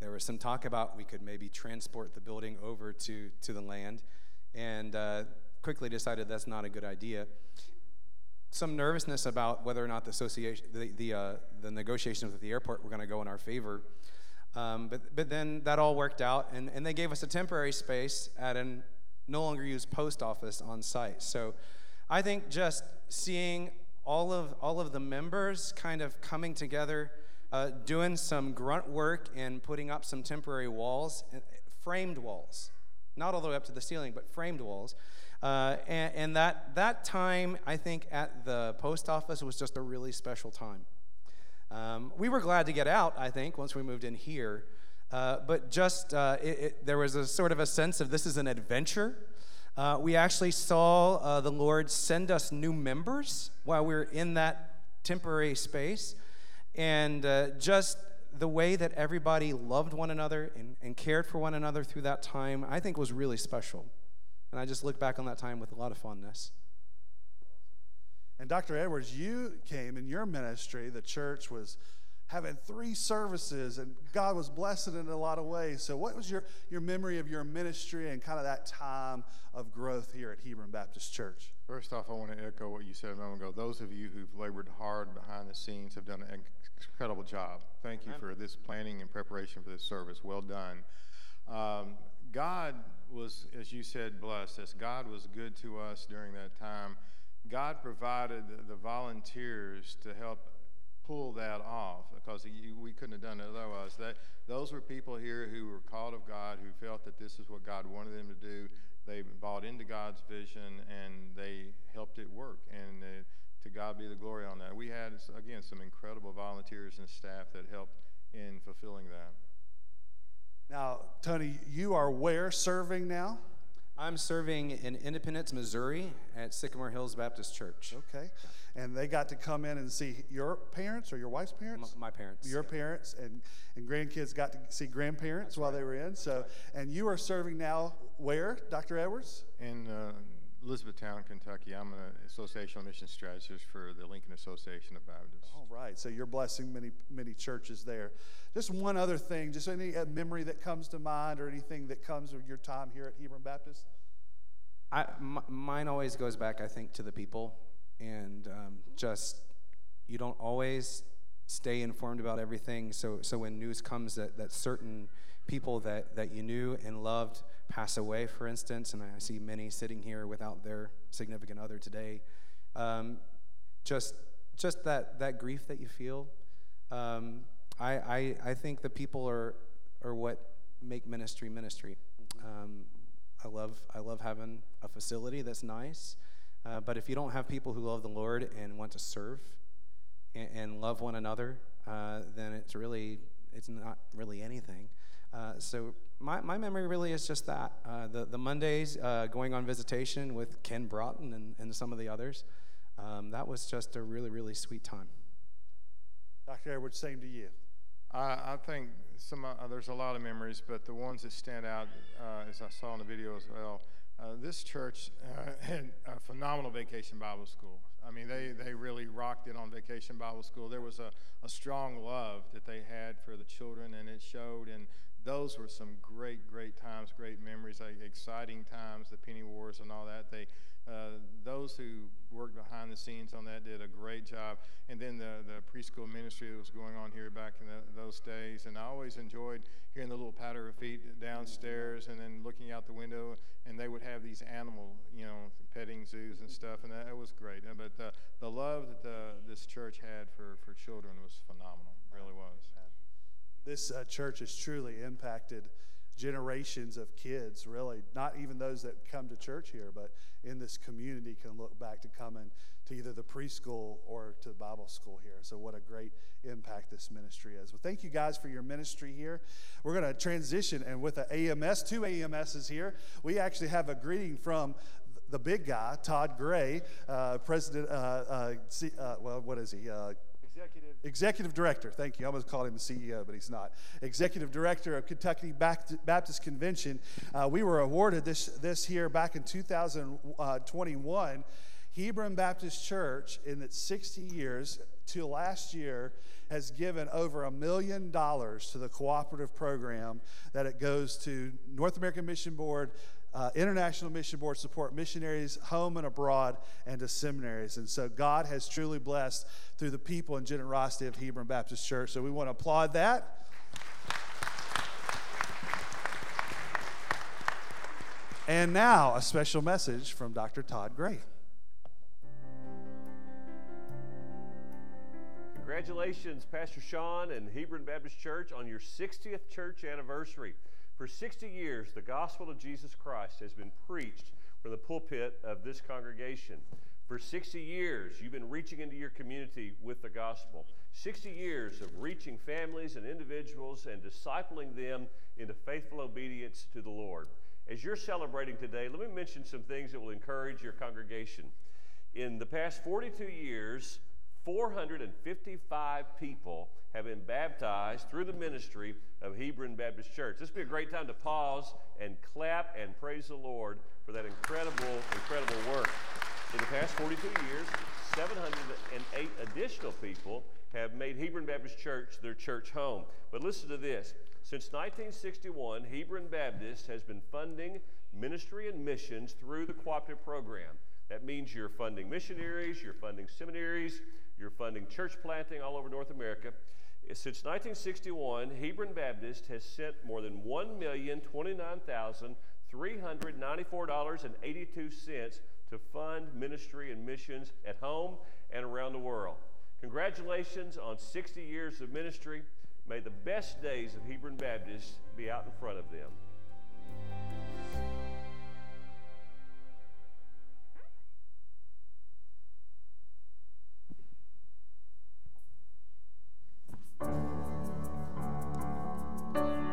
There was some talk about we could maybe transport the building over to, to the land, and uh, quickly decided that's not a good idea. Some nervousness about whether or not the association, the, the, uh, the negotiations with the airport were going to go in our favor. Um, but, but then that all worked out, and, and they gave us a temporary space at an no longer used post office on site. So I think just seeing all of, all of the members kind of coming together uh, doing some grunt work and putting up some temporary walls, uh, framed walls, not all the way up to the ceiling, but framed walls. Uh, and, and that, that time, I think, at the post office was just a really special time. Um, we were glad to get out, I think, once we moved in here. Uh, but just uh, it, it, there was a sort of a sense of this is an adventure. Uh, we actually saw uh, the Lord send us new members while we were in that temporary space. And uh, just the way that everybody loved one another and, and cared for one another through that time, I think was really special. And I just look back on that time with a lot of fondness. And Dr. Edwards, you came in your ministry, the church was having three services, and God was blessing in a lot of ways. So, what was your, your memory of your ministry and kind of that time of growth here at Hebron Baptist Church? First off, I want to echo what you said a moment ago. Those of you who've labored hard behind the scenes have done an incredible job. Thank you for this planning and preparation for this service. Well done. Um, God was, as you said, blessed. As God was good to us during that time, God provided the, the volunteers to help pull that off because you, we couldn't have done it otherwise. That, those were people here who were called of God, who felt that this is what God wanted them to do. They bought into God's vision and they helped it work. And uh, to God be the glory on that. We had, again, some incredible volunteers and staff that helped in fulfilling that. Now, Tony, you are where serving now? I'm serving in Independence, Missouri at Sycamore Hills Baptist Church. Okay. And they got to come in and see your parents or your wife's parents? M- my parents. Your parents and, and grandkids got to see grandparents That's while right. they were in. So, and you are serving now where, Dr. Edwards? In uh, Elizabethtown, Kentucky, I'm an associational mission strategist for the Lincoln Association of Baptists. All right. So you're blessing many, many churches there. Just one other thing, just any uh, memory that comes to mind or anything that comes of your time here at Hebron Baptist? I, m- mine always goes back, I think, to the people, and um, just you don't always stay informed about everything. So, so when news comes that, that certain people that, that you knew and loved pass away, for instance, and I see many sitting here without their significant other today, um, just just that that grief that you feel. Um, I, I I think the people are are what make ministry ministry. Um, I love I love having a facility that's nice, uh, but if you don't have people who love the Lord and want to serve and, and love one another, uh, then it's really it's not really anything. Uh, so my, my memory really is just that uh, the the Mondays uh, going on visitation with Ken Broughton and, and some of the others. Um, that was just a really really sweet time. Dr. Edwards, same to you. I, I think some uh, there's a lot of memories, but the ones that stand out, as I saw in the video as well, uh, this church uh, had a phenomenal vacation Bible school. I mean, they, they really rocked it on Vacation Bible School. There was a, a strong love that they had for the children, and it showed. And those were some great, great times, great memories, like exciting times, the penny wars and all that. They, uh, those who worked behind the scenes on that did a great job. And then the, the preschool ministry that was going on here back in the, those days. And I always enjoyed hearing the little patter of feet downstairs and then looking out the window. And they would have these animal, you know, petting zoos and stuff. And that, that was great. Uh, But the, the love that the, this church had for, for children was phenomenal, really was. This uh, church has truly impacted generations of kids, really. Not even those that come to church here, but in this community can look back to coming to either the preschool or to Bible school here. So, what a great impact this ministry is. Well, thank you guys for your ministry here. We're going to transition, and with the AMS, two AMSs here, we actually have a greeting from the big guy, Todd Gray, uh, president, uh, uh, uh, well, what is he? Uh, Executive. Executive Director, thank you. I almost called him the CEO, but he's not. Executive Director of Kentucky Baptist Convention. Uh, we were awarded this, this here back in 2021. Hebron Baptist Church, in its 60 years to last year, has given over a million dollars to the cooperative program that it goes to North American Mission Board, uh, International Mission Board support missionaries home and abroad and to seminaries. And so God has truly blessed through the people and generosity of Hebron Baptist Church. So we want to applaud that. And now, a special message from Dr. Todd Gray. Congratulations, Pastor Sean and Hebron Baptist Church, on your 60th church anniversary. For 60 years, the gospel of Jesus Christ has been preached from the pulpit of this congregation. For 60 years, you've been reaching into your community with the gospel. 60 years of reaching families and individuals and discipling them into faithful obedience to the Lord. As you're celebrating today, let me mention some things that will encourage your congregation. In the past 42 years, 455 people have been baptized through the ministry of Hebron Baptist Church. This would be a great time to pause and clap and praise the Lord for that incredible, incredible work. In the past 42 years, 708 additional people have made Hebron Baptist Church their church home. But listen to this. Since 1961, Hebron Baptist has been funding ministry and missions through the cooperative program. That means you're funding missionaries, you're funding seminaries, you're funding church planting all over North America. Since 1961, Hebron Baptist has sent more than $1,029,394.82 to fund ministry and missions at home and around the world. Congratulations on 60 years of ministry. May the best days of Hebron Baptist be out in front of them. thank you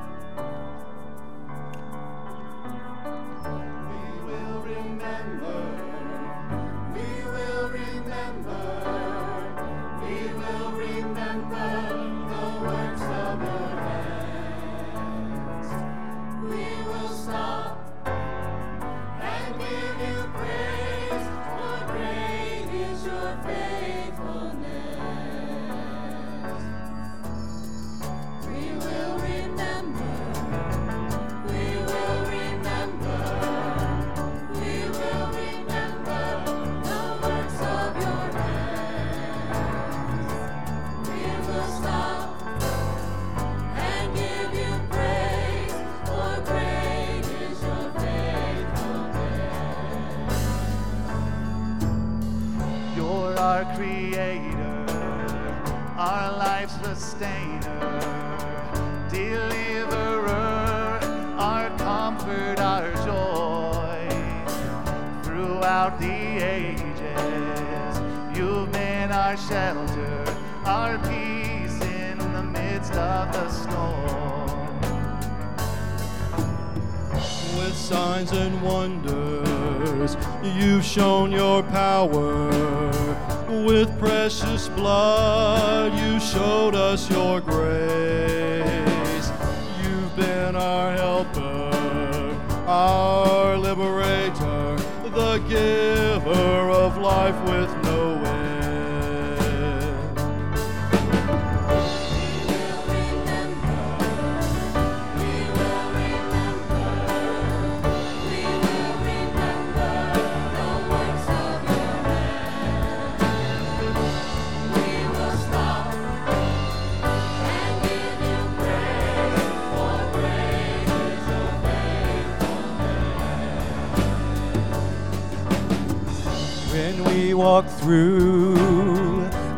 When we walk through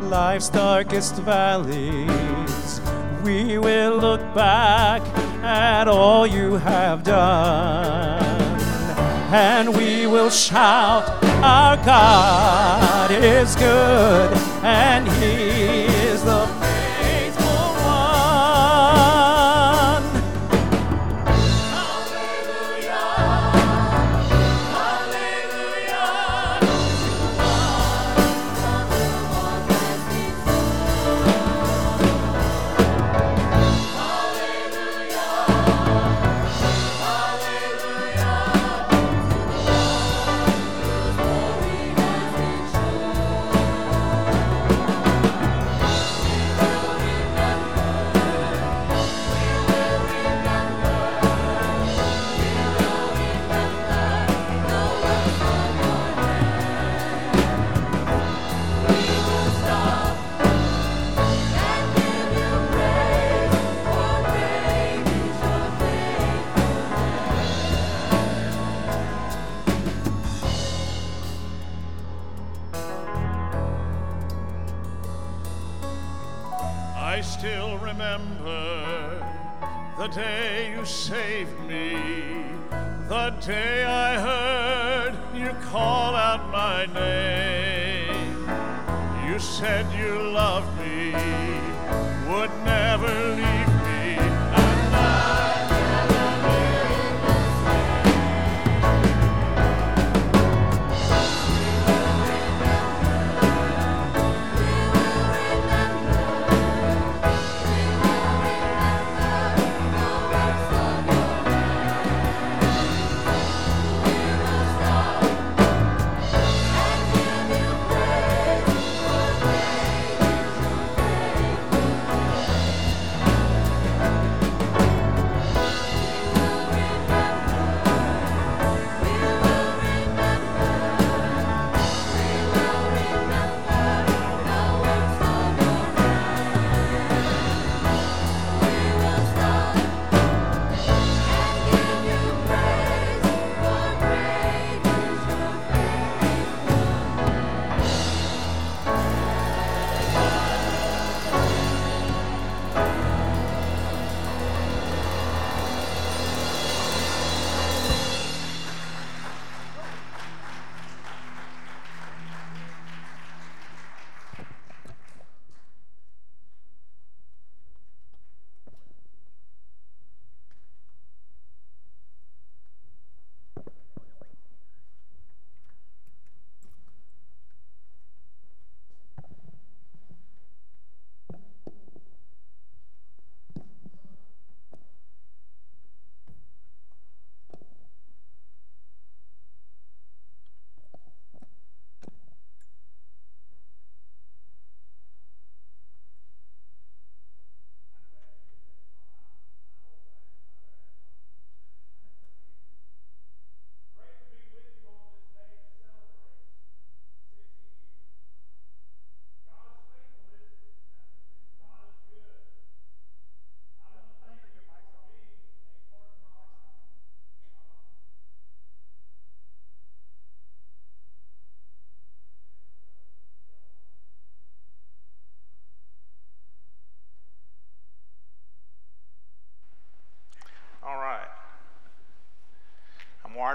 life's darkest valleys, we will look back at all you have done. And we will shout, Our God is good, and He the day you saved me, the day I heard you call out my name. You said you loved me, would never leave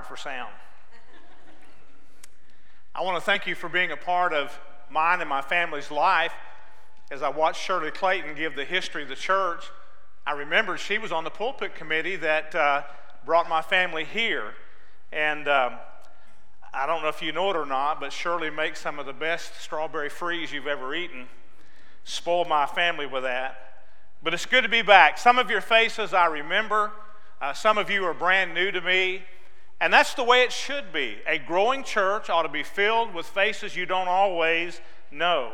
wired for sound. I want to thank you for being a part of mine and my family's life. As I watched Shirley Clayton give the history of the church, I remember she was on the pulpit committee that uh, brought my family here. And um, I don't know if you know it or not, but Shirley makes some of the best strawberry freeze you've ever eaten. Spoiled my family with that. But it's good to be back. Some of your faces I remember, uh, some of you are brand new to me. And that's the way it should be. A growing church ought to be filled with faces you don't always know.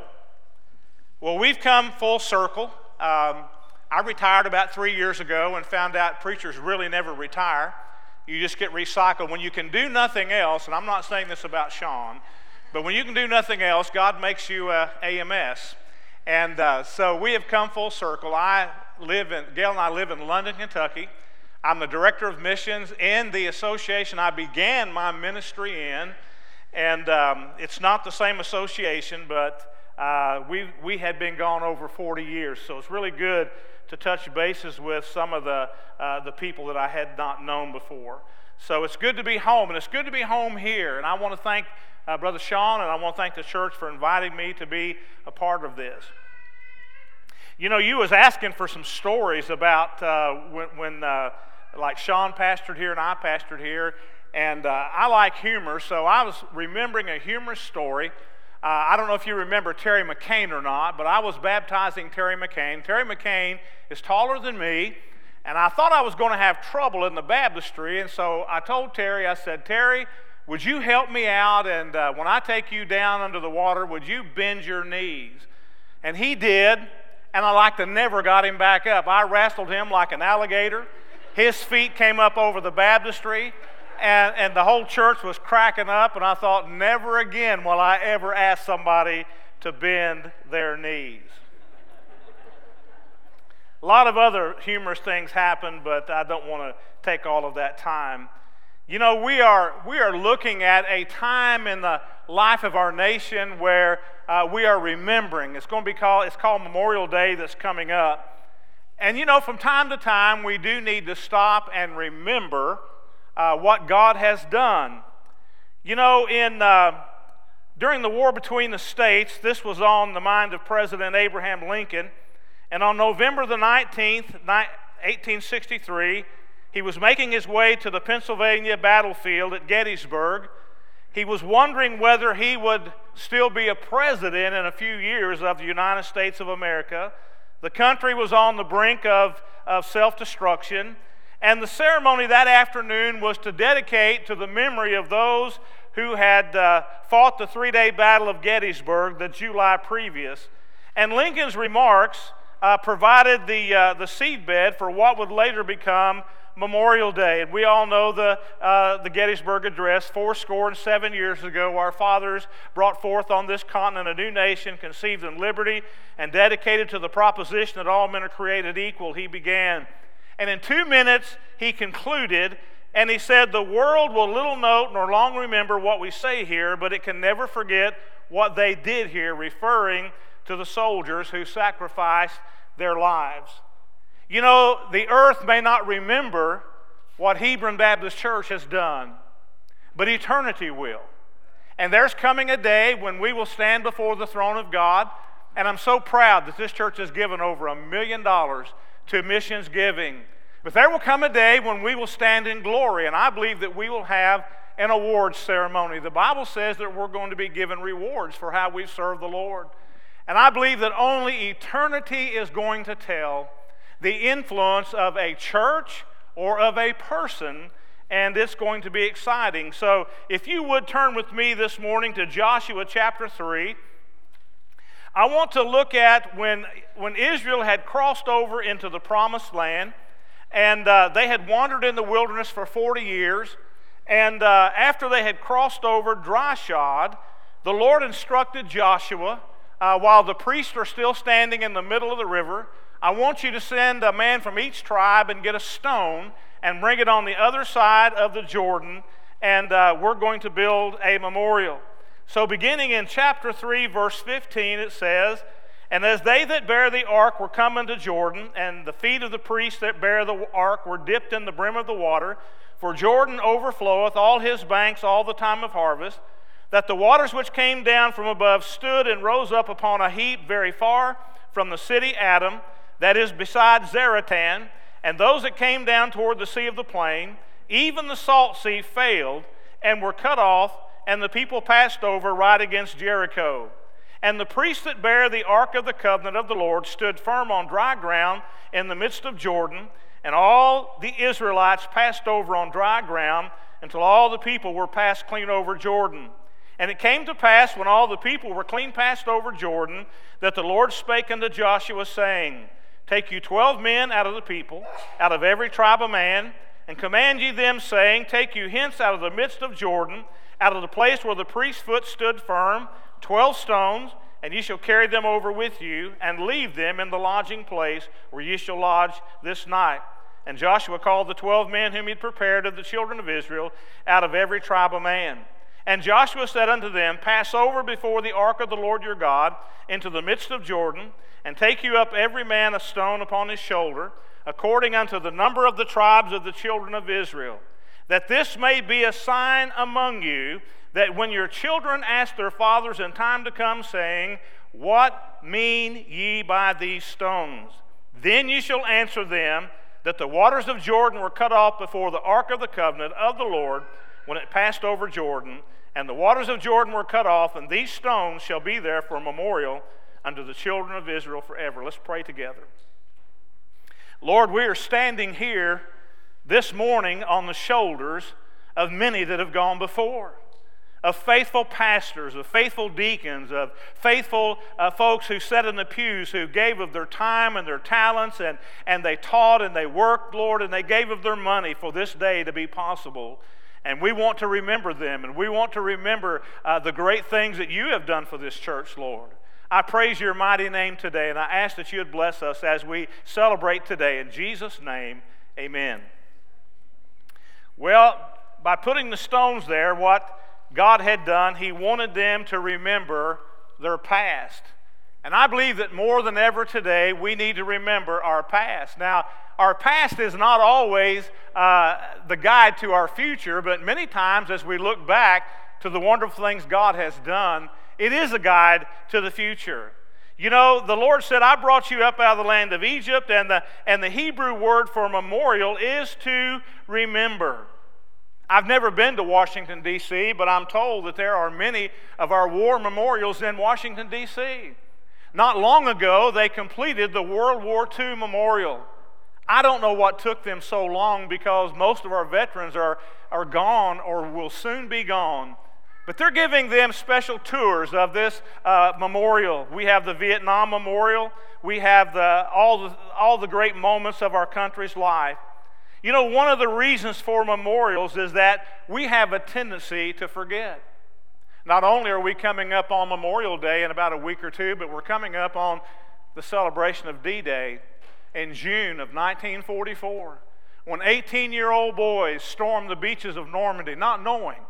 Well, we've come full circle. Um, I retired about three years ago and found out preachers really never retire. You just get recycled. When you can do nothing else, and I'm not saying this about Sean, but when you can do nothing else, God makes you uh, AMS. And uh, so we have come full circle. I live in, Gail and I live in London, Kentucky. I'm the director of missions in the association I began my ministry in. And um, it's not the same association, but uh, we, we had been gone over 40 years. So it's really good to touch bases with some of the, uh, the people that I had not known before. So it's good to be home, and it's good to be home here. And I want to thank uh, Brother Sean, and I want to thank the church for inviting me to be a part of this. You know, you was asking for some stories about uh, when, when uh, like Sean pastored here and I pastored here, and uh, I like humor, so I was remembering a humorous story. Uh, I don't know if you remember Terry McCain or not, but I was baptizing Terry McCain. Terry McCain is taller than me, and I thought I was going to have trouble in the baptistry, and so I told Terry, I said, Terry, would you help me out? And uh, when I take you down under the water, would you bend your knees? And he did, and I like to never got him back up. I wrestled him like an alligator. His feet came up over the baptistry, and, and the whole church was cracking up. And I thought, never again will I ever ask somebody to bend their knees. A lot of other humorous things happened, but I don't want to take all of that time. You know, we are, we are looking at a time in the life of our nation where uh, we are remembering. It's going to be called, it's called Memorial Day that's coming up. And you know, from time to time, we do need to stop and remember uh, what God has done. You know, in, uh, during the war between the states, this was on the mind of President Abraham Lincoln. And on November the 19th, 1863, he was making his way to the Pennsylvania battlefield at Gettysburg. He was wondering whether he would still be a president in a few years of the United States of America. The country was on the brink of, of self destruction, and the ceremony that afternoon was to dedicate to the memory of those who had uh, fought the three day Battle of Gettysburg the July previous. And Lincoln's remarks uh, provided the, uh, the seedbed for what would later become Memorial Day. And we all know the, uh, the Gettysburg Address. Four score and seven years ago, our fathers brought forth on this continent a new nation conceived in liberty and dedicated to the proposition that all men are created equal. He began. And in two minutes, he concluded. And he said, The world will little note nor long remember what we say here, but it can never forget what they did here, referring to the soldiers who sacrificed their lives. You know, the earth may not remember what Hebron Baptist Church has done, but eternity will. And there's coming a day when we will stand before the throne of God, and I'm so proud that this church has given over a million dollars to missions giving. But there will come a day when we will stand in glory, and I believe that we will have an awards ceremony. The Bible says that we're going to be given rewards for how we've served the Lord. And I believe that only eternity is going to tell the influence of a church or of a person, and it's going to be exciting. So, if you would turn with me this morning to Joshua chapter 3, I want to look at when, when Israel had crossed over into the promised land, and uh, they had wandered in the wilderness for 40 years. And uh, after they had crossed over dry shod, the Lord instructed Joshua, uh, while the priests are still standing in the middle of the river, I want you to send a man from each tribe and get a stone and bring it on the other side of the Jordan, and uh, we're going to build a memorial. So, beginning in chapter 3, verse 15, it says, And as they that bear the ark were coming to Jordan, and the feet of the priests that bear the ark were dipped in the brim of the water, for Jordan overfloweth all his banks all the time of harvest, that the waters which came down from above stood and rose up upon a heap very far from the city Adam, that is beside Zaretan, and those that came down toward the sea of the plain, even the salt sea failed and were cut off, and the people passed over right against Jericho. And the priests that bear the ark of the covenant of the Lord stood firm on dry ground in the midst of Jordan, and all the Israelites passed over on dry ground until all the people were passed clean over Jordan. And it came to pass when all the people were clean passed over Jordan that the Lord spake unto Joshua, saying, Take you twelve men out of the people, out of every tribe of man, and command ye them, saying, Take you hence out of the midst of Jordan, out of the place where the priest's foot stood firm, twelve stones, and ye shall carry them over with you, and leave them in the lodging place where ye shall lodge this night. And Joshua called the twelve men whom he had prepared of the children of Israel out of every tribe of man. And Joshua said unto them, Pass over before the ark of the Lord your God into the midst of Jordan, and take you up every man a stone upon his shoulder, according unto the number of the tribes of the children of Israel, that this may be a sign among you, that when your children ask their fathers in time to come, saying, What mean ye by these stones? Then ye shall answer them that the waters of Jordan were cut off before the ark of the covenant of the Lord when it passed over Jordan, and the waters of Jordan were cut off, and these stones shall be there for a memorial unto the children of Israel forever. Let's pray together. Lord, we are standing here this morning on the shoulders of many that have gone before, of faithful pastors, of faithful deacons, of faithful uh, folks who sat in the pews, who gave of their time and their talents, and, and they taught and they worked, Lord, and they gave of their money for this day to be possible. And we want to remember them, and we want to remember uh, the great things that you have done for this church, Lord. I praise your mighty name today, and I ask that you would bless us as we celebrate today. In Jesus' name, amen. Well, by putting the stones there, what God had done, He wanted them to remember their past. And I believe that more than ever today, we need to remember our past. Now, our past is not always uh, the guide to our future, but many times as we look back to the wonderful things God has done, it is a guide to the future. You know, the Lord said, I brought you up out of the land of Egypt, and the, and the Hebrew word for memorial is to remember. I've never been to Washington, D.C., but I'm told that there are many of our war memorials in Washington, D.C. Not long ago, they completed the World War II memorial. I don't know what took them so long because most of our veterans are, are gone or will soon be gone. But they're giving them special tours of this uh, memorial. We have the Vietnam Memorial. We have the, all, the, all the great moments of our country's life. You know, one of the reasons for memorials is that we have a tendency to forget. Not only are we coming up on Memorial Day in about a week or two, but we're coming up on the celebration of D Day in June of 1944 when 18 year old boys stormed the beaches of Normandy, not knowing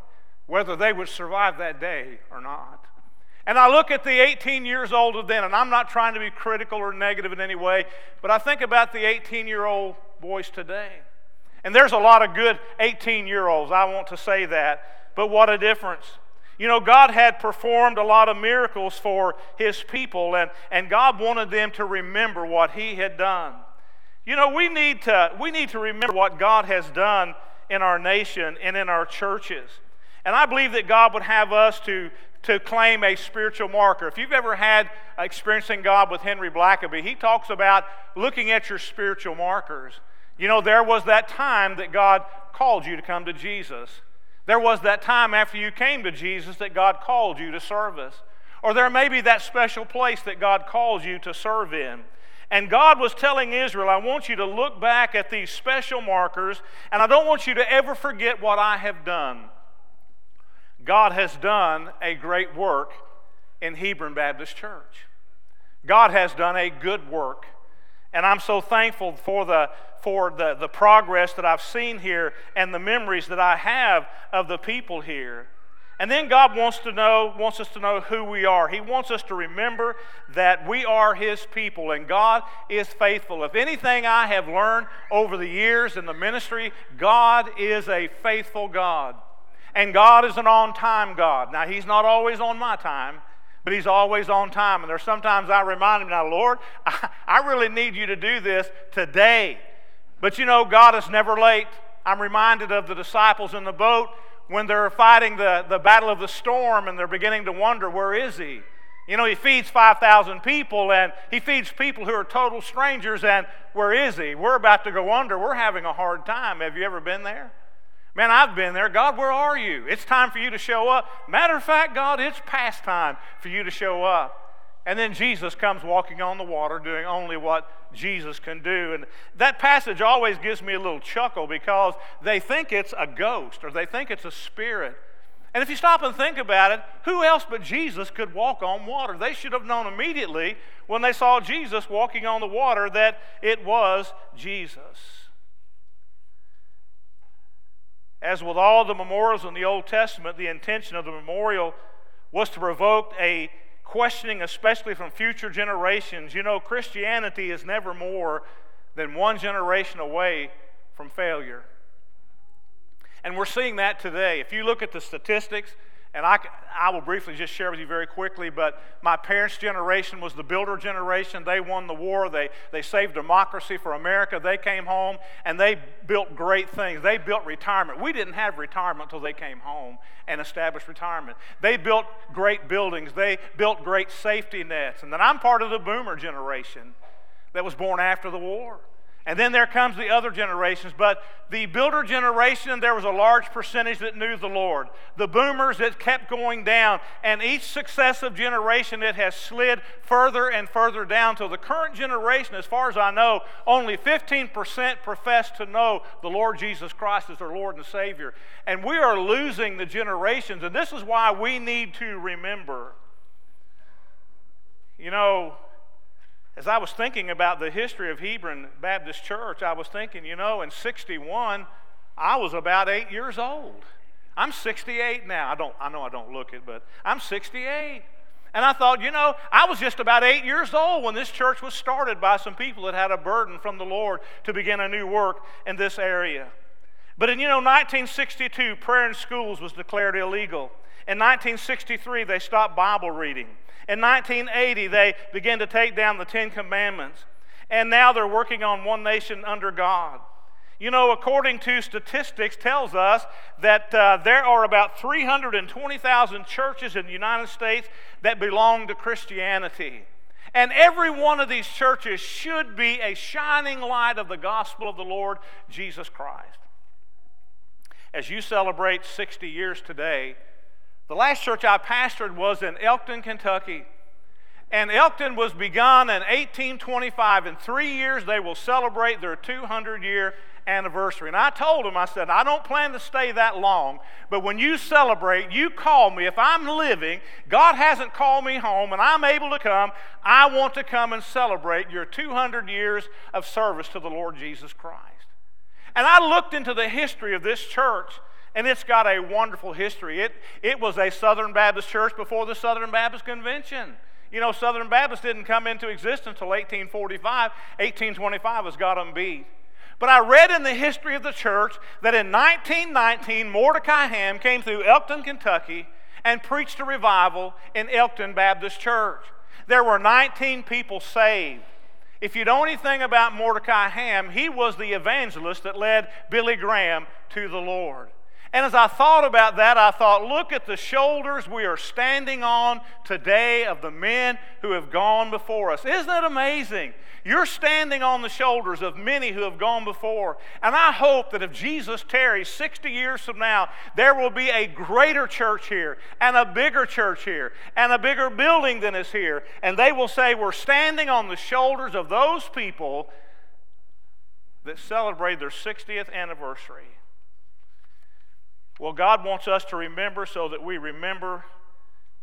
whether they would survive that day or not. And I look at the 18 years old of then, and I'm not trying to be critical or negative in any way, but I think about the 18 year old boys today. And there's a lot of good 18 year olds, I want to say that, but what a difference. You know, God had performed a lot of miracles for His people, and, and God wanted them to remember what He had done. You know, we need, to, we need to remember what God has done in our nation and in our churches. And I believe that God would have us to, to claim a spiritual marker. If you've ever had experiencing God with Henry Blackaby, he talks about looking at your spiritual markers. You know, there was that time that God called you to come to Jesus. There was that time after you came to Jesus that God called you to service. Or there may be that special place that God calls you to serve in. And God was telling Israel, I want you to look back at these special markers, and I don't want you to ever forget what I have done. God has done a great work in Hebron Baptist Church. God has done a good work. And I'm so thankful for the, for the, the progress that I've seen here and the memories that I have of the people here. And then God wants to know, wants us to know who we are. He wants us to remember that we are His people and God is faithful. If anything I have learned over the years in the ministry, God is a faithful God. And God is an on time God. Now, He's not always on my time, but He's always on time. And there's sometimes I remind Him, now, Lord, I, I really need you to do this today. But you know, God is never late. I'm reminded of the disciples in the boat when they're fighting the, the battle of the storm and they're beginning to wonder, where is he? You know, he feeds 5,000 people and he feeds people who are total strangers, and where is he? We're about to go under. We're having a hard time. Have you ever been there? Man, I've been there. God, where are you? It's time for you to show up. Matter of fact, God, it's past time for you to show up. And then Jesus comes walking on the water, doing only what Jesus can do. And that passage always gives me a little chuckle because they think it's a ghost or they think it's a spirit. And if you stop and think about it, who else but Jesus could walk on water? They should have known immediately when they saw Jesus walking on the water that it was Jesus. As with all the memorials in the Old Testament, the intention of the memorial was to provoke a questioning, especially from future generations. You know, Christianity is never more than one generation away from failure. And we're seeing that today. If you look at the statistics, and I, I will briefly just share with you very quickly, but my parents' generation was the builder generation. They won the war, they, they saved democracy for America. They came home and they built great things. They built retirement. We didn't have retirement until they came home and established retirement. They built great buildings, they built great safety nets. And then I'm part of the boomer generation that was born after the war. And then there comes the other generations. But the builder generation, there was a large percentage that knew the Lord. The boomers, it kept going down. And each successive generation, it has slid further and further down till the current generation, as far as I know, only 15% profess to know the Lord Jesus Christ as their Lord and Savior. And we are losing the generations. And this is why we need to remember. You know, as I was thinking about the history of Hebron Baptist Church, I was thinking, you know, in 61, I was about eight years old. I'm 68 now. I don't I know I don't look it, but I'm 68. And I thought, you know, I was just about eight years old when this church was started by some people that had a burden from the Lord to begin a new work in this area. But in, you know, 1962, prayer in schools was declared illegal. In 1963, they stopped Bible reading. In 1980, they began to take down the Ten Commandments. And now they're working on one nation under God. You know, according to statistics, tells us that uh, there are about 320,000 churches in the United States that belong to Christianity. And every one of these churches should be a shining light of the gospel of the Lord Jesus Christ. As you celebrate 60 years today, the last church I pastored was in Elkton, Kentucky. And Elkton was begun in 1825. In three years, they will celebrate their 200 year anniversary. And I told them, I said, I don't plan to stay that long, but when you celebrate, you call me. If I'm living, God hasn't called me home, and I'm able to come, I want to come and celebrate your 200 years of service to the Lord Jesus Christ. And I looked into the history of this church, and it's got a wonderful history. It, it was a Southern Baptist church before the Southern Baptist Convention. You know, Southern Baptist didn't come into existence until 1845. 1825 was God unbeat. But I read in the history of the church that in 1919, Mordecai Ham came through Elkton, Kentucky, and preached a revival in Elkton Baptist Church. There were 19 people saved. If you know anything about Mordecai Ham, he was the evangelist that led Billy Graham to the Lord. And as I thought about that, I thought, look at the shoulders we are standing on today of the men who have gone before us. Isn't it amazing? You're standing on the shoulders of many who have gone before. And I hope that if Jesus tarries 60 years from now, there will be a greater church here, and a bigger church here, and a bigger building than is here. And they will say, We're standing on the shoulders of those people that celebrate their 60th anniversary. Well, God wants us to remember so that we remember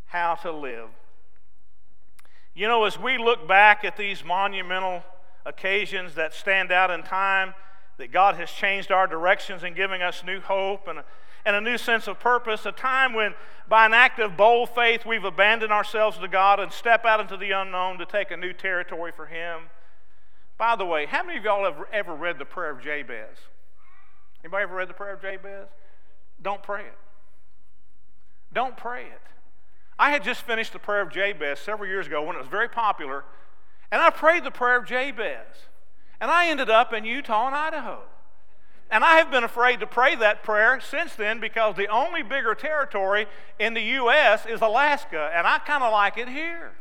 how to live. You know, as we look back at these monumental occasions that stand out in time, that God has changed our directions and giving us new hope. And, and a new sense of purpose, a time when, by an act of bold faith, we've abandoned ourselves to God and step out into the unknown to take a new territory for Him. By the way, how many of y'all have ever read the prayer of Jabez? Anybody ever read the prayer of Jabez? Don't pray it. Don't pray it. I had just finished the prayer of Jabez several years ago when it was very popular, and I prayed the prayer of Jabez. And I ended up in Utah and Idaho. And I have been afraid to pray that prayer since then because the only bigger territory in the U.S. is Alaska, and I kind of like it here.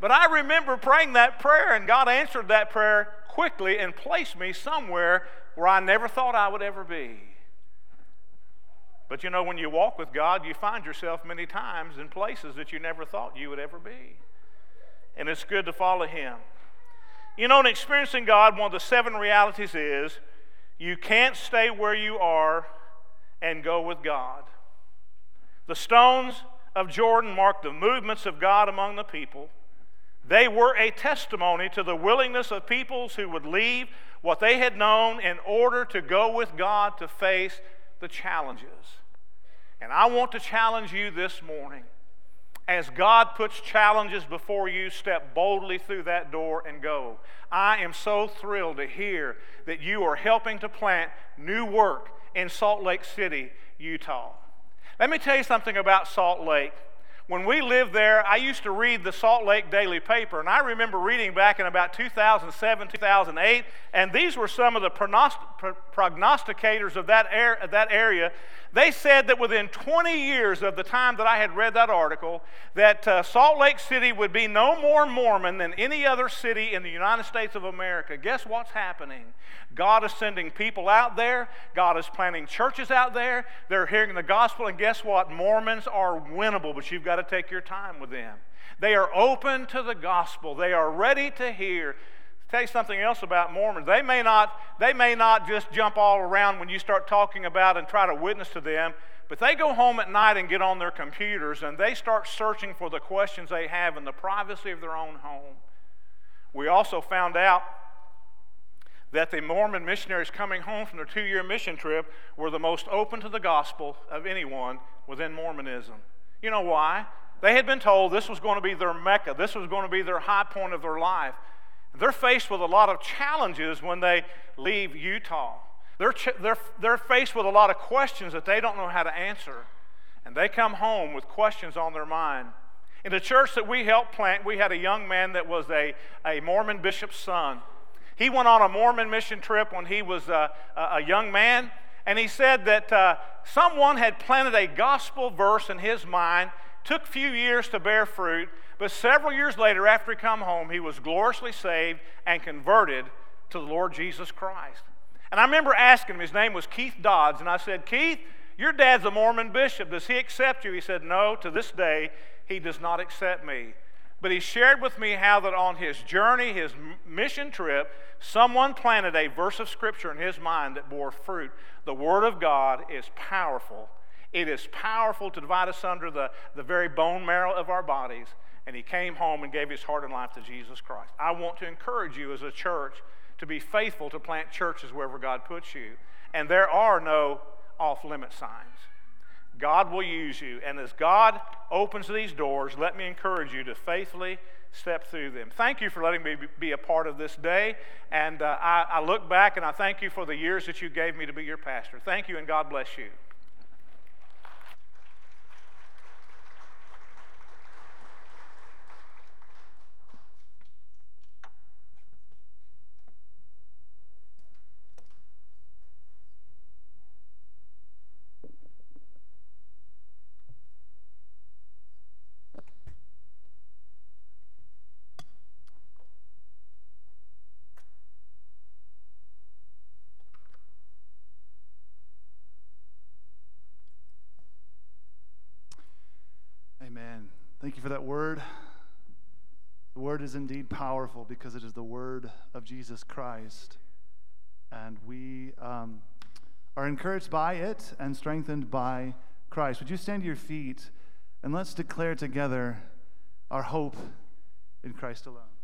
But I remember praying that prayer, and God answered that prayer quickly and placed me somewhere where I never thought I would ever be. But you know, when you walk with God, you find yourself many times in places that you never thought you would ever be. And it's good to follow Him. You know, in experiencing God, one of the seven realities is you can't stay where you are and go with God. The stones of Jordan marked the movements of God among the people. They were a testimony to the willingness of peoples who would leave what they had known in order to go with God to face the challenges. And I want to challenge you this morning. As God puts challenges before you, step boldly through that door and go. I am so thrilled to hear that you are helping to plant new work in Salt Lake City, Utah. Let me tell you something about Salt Lake. When we lived there, I used to read the Salt Lake Daily Paper, and I remember reading back in about 2007, 2008, and these were some of the prognosticators of that, area they said that within 20 years of the time that I had read that article, that uh, Salt Lake City would be no more Mormon than any other city in the United States of America. Guess what's happening? God is sending people out there. God is planting churches out there. They're hearing the gospel, and guess what? Mormons are winnable, but you've got to take your time with them. They are open to the gospel. They are ready to hear tell you something else about Mormons. They may not, they may not just jump all around when you start talking about and try to witness to them, but they go home at night and get on their computers and they start searching for the questions they have in the privacy of their own home. We also found out that the Mormon missionaries coming home from their two year mission trip were the most open to the gospel of anyone within Mormonism. You know why? They had been told this was going to be their Mecca, this was going to be their high point of their life. They're faced with a lot of challenges when they leave Utah. They're, ch- they're, they're faced with a lot of questions that they don't know how to answer. And they come home with questions on their mind. In the church that we helped plant, we had a young man that was a, a Mormon bishop's son. He went on a Mormon mission trip when he was a, a young man, and he said that uh, someone had planted a gospel verse in his mind, took a few years to bear fruit, but several years later, after he come home, he was gloriously saved and converted to the Lord Jesus Christ. And I remember asking him, his name was Keith Dodds, and I said, Keith, your dad's a Mormon bishop. Does he accept you? He said, No, to this day, he does not accept me. But he shared with me how that on his journey, his mission trip, someone planted a verse of scripture in his mind that bore fruit. The Word of God is powerful. It is powerful to divide us under the, the very bone marrow of our bodies and he came home and gave his heart and life to Jesus Christ. I want to encourage you as a church to be faithful to plant churches wherever God puts you. And there are no off limit signs. God will use you. And as God opens these doors, let me encourage you to faithfully step through them. Thank you for letting me be a part of this day. And uh, I, I look back and I thank you for the years that you gave me to be your pastor. Thank you and God bless you. Thank you for that word. The word is indeed powerful because it is the word of Jesus Christ. And we um, are encouraged by it and strengthened by Christ. Would you stand to your feet and let's declare together our hope in Christ alone?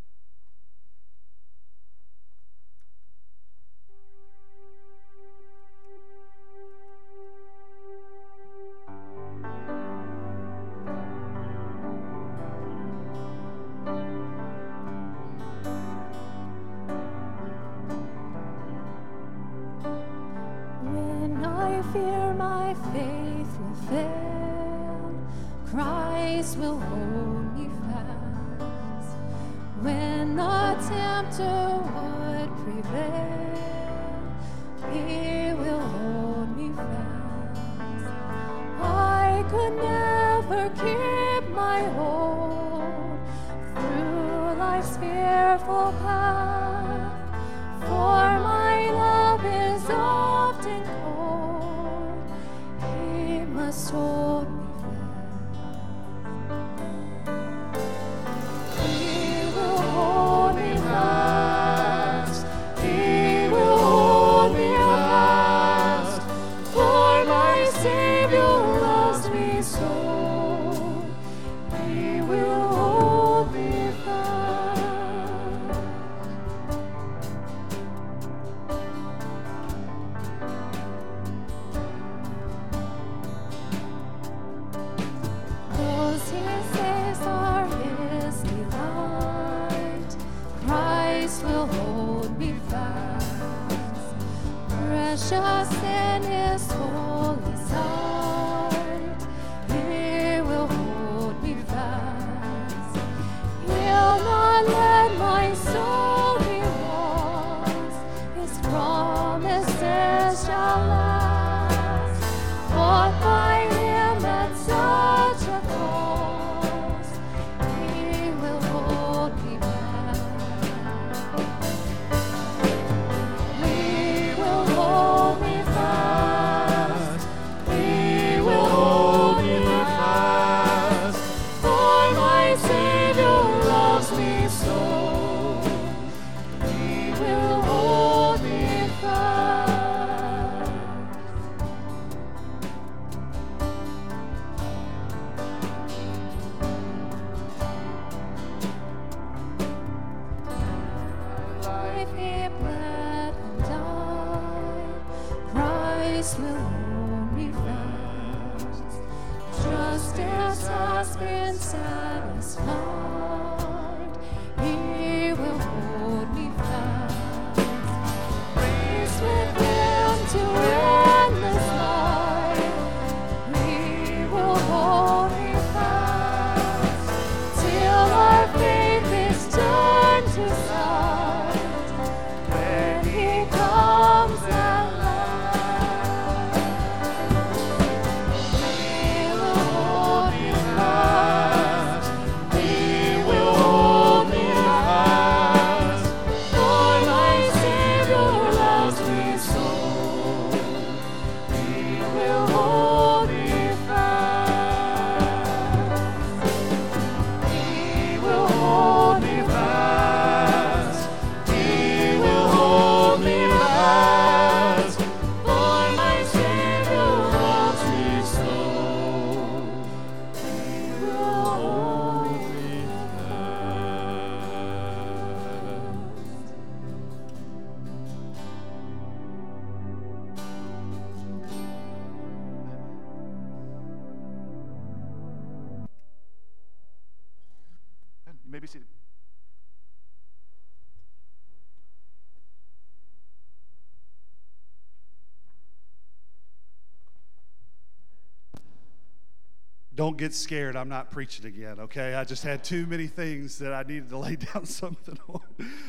Don't get scared. I'm not preaching again, okay? I just had too many things that I needed to lay down something on.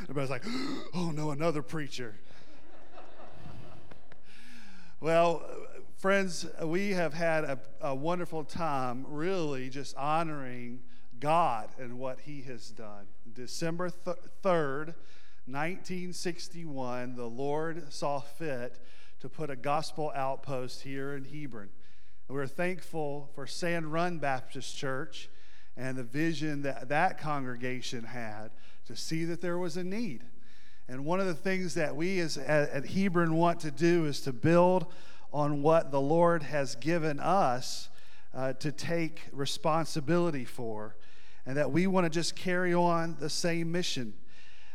Everybody's like, oh no, another preacher. well, friends, we have had a, a wonderful time really just honoring God and what He has done. December th- 3rd, 1961, the Lord saw fit to put a gospel outpost here in Hebron. We're thankful for Sand Run Baptist Church and the vision that that congregation had to see that there was a need. And one of the things that we as at, at Hebron want to do is to build on what the Lord has given us uh, to take responsibility for, and that we want to just carry on the same mission.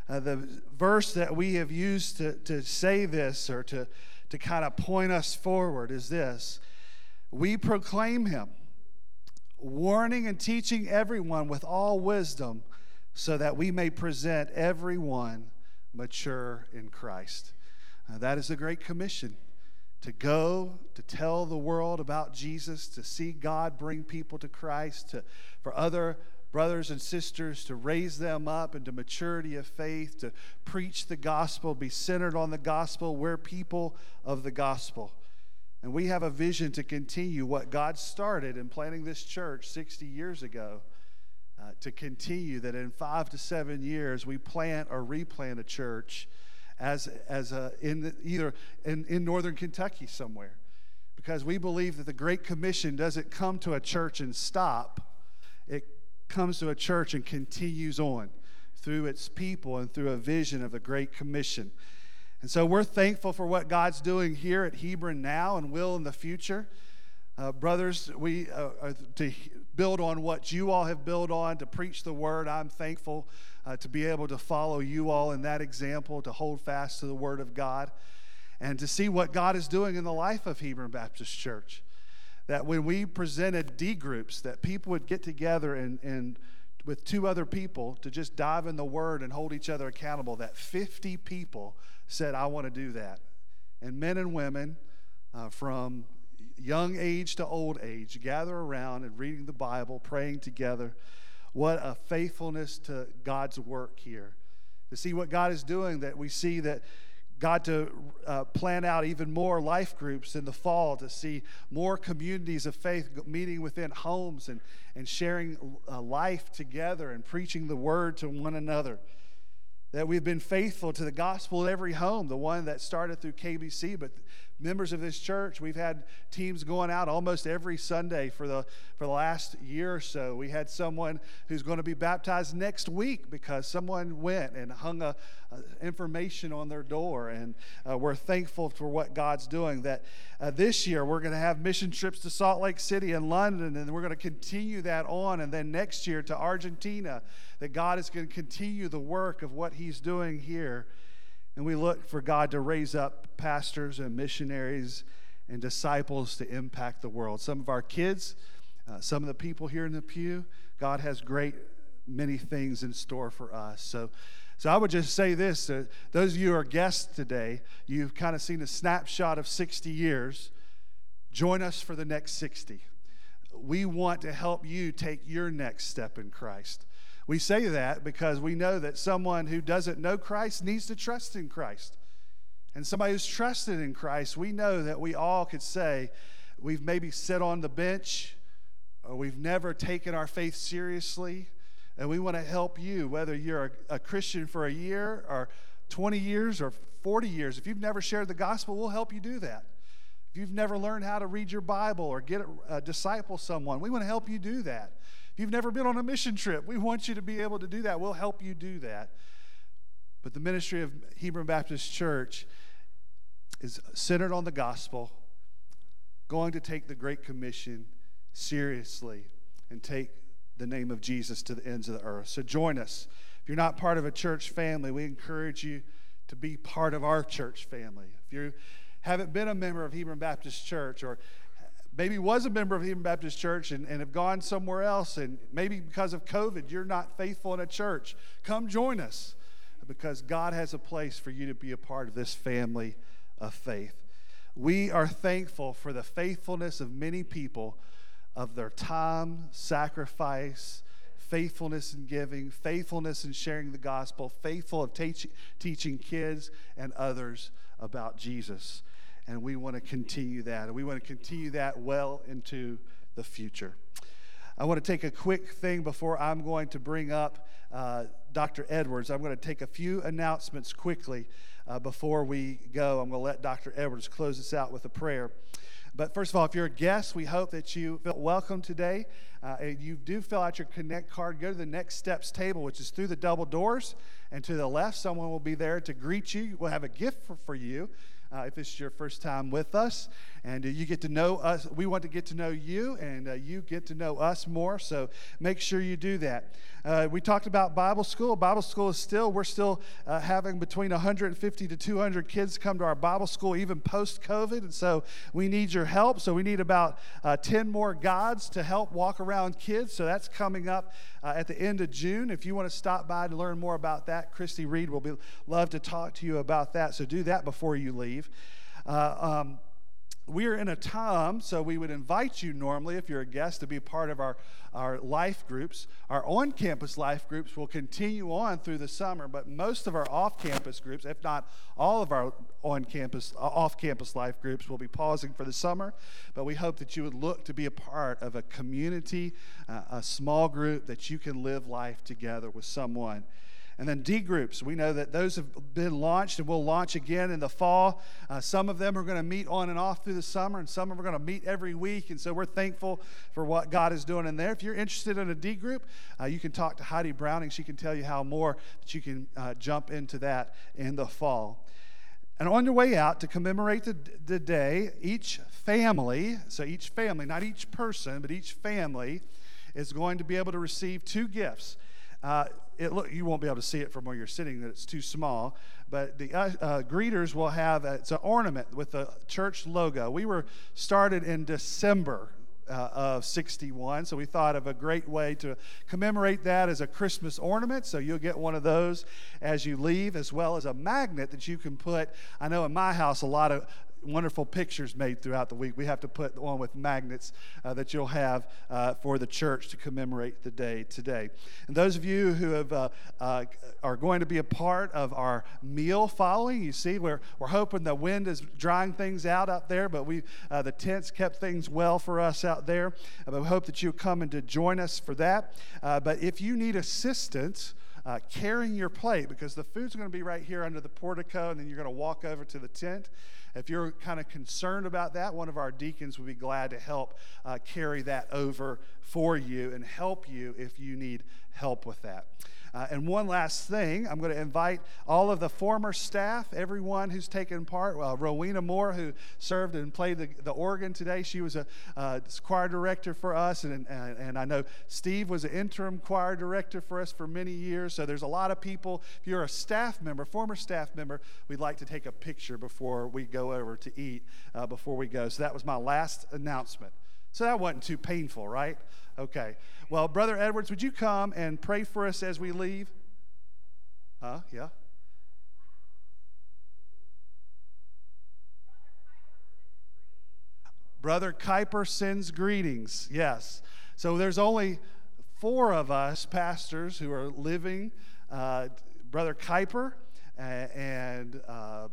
Uh, the verse that we have used to, to say this or to, to kind of point us forward is this We proclaim him, warning and teaching everyone with all wisdom, so that we may present everyone mature in Christ. Uh, that is a great commission to go to tell the world about Jesus, to see God bring people to Christ, to, for other brothers and sisters to raise them up into maturity of faith, to preach the gospel, be centered on the gospel. We're people of the gospel. And we have a vision to continue what God started in planting this church 60 years ago. Uh, to continue that in five to seven years we plant or replant a church as, as a, in the, either in, in northern Kentucky somewhere. Because we believe that the Great Commission doesn't come to a church and stop, it comes to a church and continues on through its people and through a vision of the Great Commission. And so we're thankful for what God's doing here at Hebron now and will in the future. Uh, brothers, we uh, uh, to build on what you all have built on to preach the word. I'm thankful uh, to be able to follow you all in that example, to hold fast to the word of God, and to see what God is doing in the life of Hebron Baptist Church. That when we presented D groups, that people would get together and, and with two other people to just dive in the word and hold each other accountable, that 50 people said, I want to do that. And men and women uh, from young age to old age, gather around and reading the Bible, praying together. What a faithfulness to God's work here. To see what God is doing, that we see that God to uh, plan out even more life groups in the fall, to see more communities of faith meeting within homes and, and sharing uh, life together and preaching the word to one another. That we've been faithful to the gospel in every home, the one that started through KBC, but members of this church, we've had teams going out almost every Sunday for the for the last year or so. We had someone who's going to be baptized next week because someone went and hung a, a information on their door, and uh, we're thankful for what God's doing. That uh, this year we're going to have mission trips to Salt Lake City and London, and we're going to continue that on, and then next year to Argentina. That God is going to continue the work of what He's doing here. And we look for God to raise up pastors and missionaries and disciples to impact the world. Some of our kids, uh, some of the people here in the pew, God has great many things in store for us. So, so I would just say this: uh, those of you who are guests today, you've kind of seen a snapshot of 60 years. Join us for the next 60. We want to help you take your next step in Christ. We say that because we know that someone who doesn't know Christ needs to trust in Christ. And somebody who's trusted in Christ, we know that we all could say we've maybe sat on the bench or we've never taken our faith seriously. And we want to help you, whether you're a, a Christian for a year or 20 years or 40 years. If you've never shared the gospel, we'll help you do that. If you've never learned how to read your Bible or get a, a disciple someone, we want to help you do that you've never been on a mission trip, we want you to be able to do that. We'll help you do that. But the ministry of Hebron Baptist Church is centered on the gospel, going to take the Great Commission seriously and take the name of Jesus to the ends of the earth. So join us. If you're not part of a church family, we encourage you to be part of our church family. If you haven't been a member of Hebron Baptist Church or maybe was a member of Hebron Baptist Church and, and have gone somewhere else, and maybe because of COVID, you're not faithful in a church, come join us because God has a place for you to be a part of this family of faith. We are thankful for the faithfulness of many people of their time, sacrifice, faithfulness in giving, faithfulness in sharing the gospel, faithful of teach, teaching kids and others about Jesus and we want to continue that. And we want to continue that well into the future. I want to take a quick thing before I'm going to bring up uh, Dr. Edwards. I'm going to take a few announcements quickly uh, before we go. I'm going to let Dr. Edwards close us out with a prayer. But first of all, if you're a guest, we hope that you feel welcome today. Uh, you do fill out your Connect card. Go to the Next Steps table, which is through the double doors. And to the left, someone will be there to greet you. We'll have a gift for, for you uh, if is your first time with us. And uh, you get to know us. We want to get to know you, and uh, you get to know us more. So make sure you do that. Uh, we talked about Bible school. Bible school is still, we're still having between 150 to 200 kids come to our Bible school, even post COVID. And so we need your help. So we need about uh, 10 more gods to help walk around kids. So that's coming up at the end of June. If you want to stop by to learn more about that, Christy Reed will be love to talk to you about that. So do that before you leave. Uh, um, we're in a time, so we would invite you normally, if you're a guest, to be part of our, our life groups. Our on campus life groups will continue on through the summer, but most of our off campus groups, if not all of our on campus, off campus life groups, will be pausing for the summer. But we hope that you would look to be a part of a community, uh, a small group that you can live life together with someone. And then D groups, we know that those have been launched and will launch again in the fall. Uh, some of them are going to meet on and off through the summer, and some of them are going to meet every week. And so we're thankful for what God is doing in there. If you're interested in a D group, uh, you can talk to Heidi Browning. She can tell you how more that you can uh, jump into that in the fall. And on your way out to commemorate the, the day, each family, so each family, not each person, but each family, is going to be able to receive two gifts. Uh, it look you won't be able to see it from where you're sitting that it's too small. But the uh, uh, greeters will have a, it's an ornament with the church logo. We were started in december uh, of 61 so we thought of a great way to commemorate that as a christmas ornament. So you'll get one of those as you leave as well as a magnet that you can put. I know in my house a lot of wonderful pictures made throughout the week. We have to put one with magnets uh, that you'll have uh, for the church to commemorate the day today. And those of you who have, uh, uh are going to be a part of our meal following, you see, we're, we're hoping the wind is drying things out out there, but we uh, the tents kept things well for us out there. Uh, but we hope that you'll come and to join us for that. but if you need assistance, uh, carrying your plate because the food's going to be right here under the portico, and then you're going to walk over to the tent. If you're kind of concerned about that, one of our deacons would be glad to help uh, carry that over for you and help you if you need help with that. Uh, and one last thing, I'm going to invite all of the former staff, everyone who's taken part. Well, Rowena Moore, who served and played the, the organ today, she was a uh, choir director for us. And, and, and I know Steve was an interim choir director for us for many years. So there's a lot of people. If you're a staff member, former staff member, we'd like to take a picture before we go over to eat, uh, before we go. So that was my last announcement. So that wasn't too painful, right? Okay. Well, Brother Edwards, would you come and pray for us as we leave? Huh? Yeah. Brother Kuiper sends greetings. Yes. So there's only four of us pastors who are living. Uh, Brother Kuiper uh, and uh,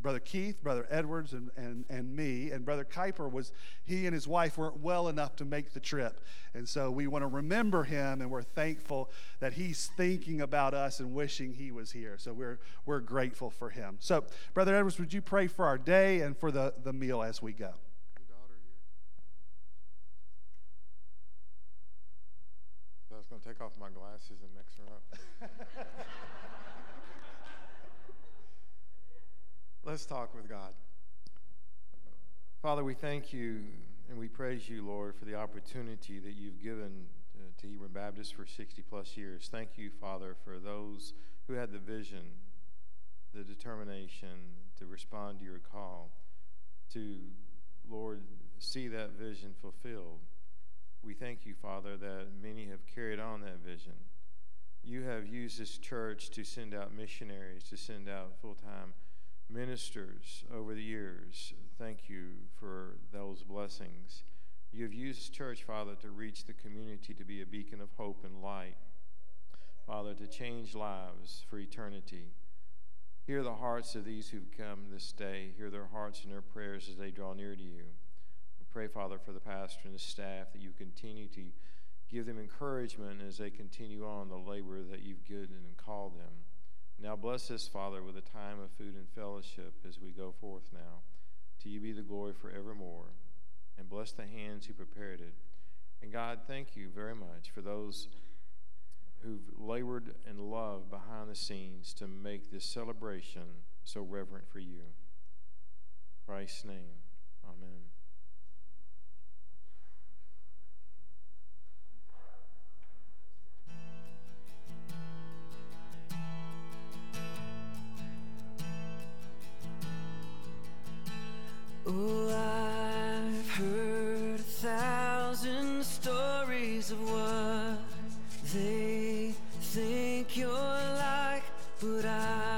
Brother Keith, Brother Edwards, and, and, and me. And Brother Kuiper was, he and his wife weren't well enough to make the trip. And so we want to remember him, and we're thankful that he's thinking about us and wishing he was here. So we're, we're grateful for him. So, Brother Edwards, would you pray for our day and for the, the meal as we go? Was going to take off my glasses and Let's talk with God. Father, we thank you and we praise you, Lord, for the opportunity that you've given to, Hebron Baptist for 60 plus years. Thank you, Father, for those who had the vision, the determination to respond to your call, to, Lord, see that vision fulfilled. We thank you, Father, that many have carried on that vision. You have used this church to send out missionaries, to send out full time ministers over the years. Thank you for those blessings. You have used church, Father, to reach the community to be a beacon of hope and light. Father, to change lives for eternity. Hear the hearts of these who've come this day. Hear their hearts and their prayers as they draw near to you. We pray, Father, for the pastor and the staff that you continue to give them encouragement as they continue on the labor that you've given and called them. Now bless us, Father, with a time of food and fellowship as we go forth now. To you be the glory forevermore. And bless the hands who prepared it. And God, thank you very much for those who've labored and loved behind the scenes to make this celebration so reverent for you. In Christ's name. Oh, I've heard a thousand stories of what they think you're like, but I.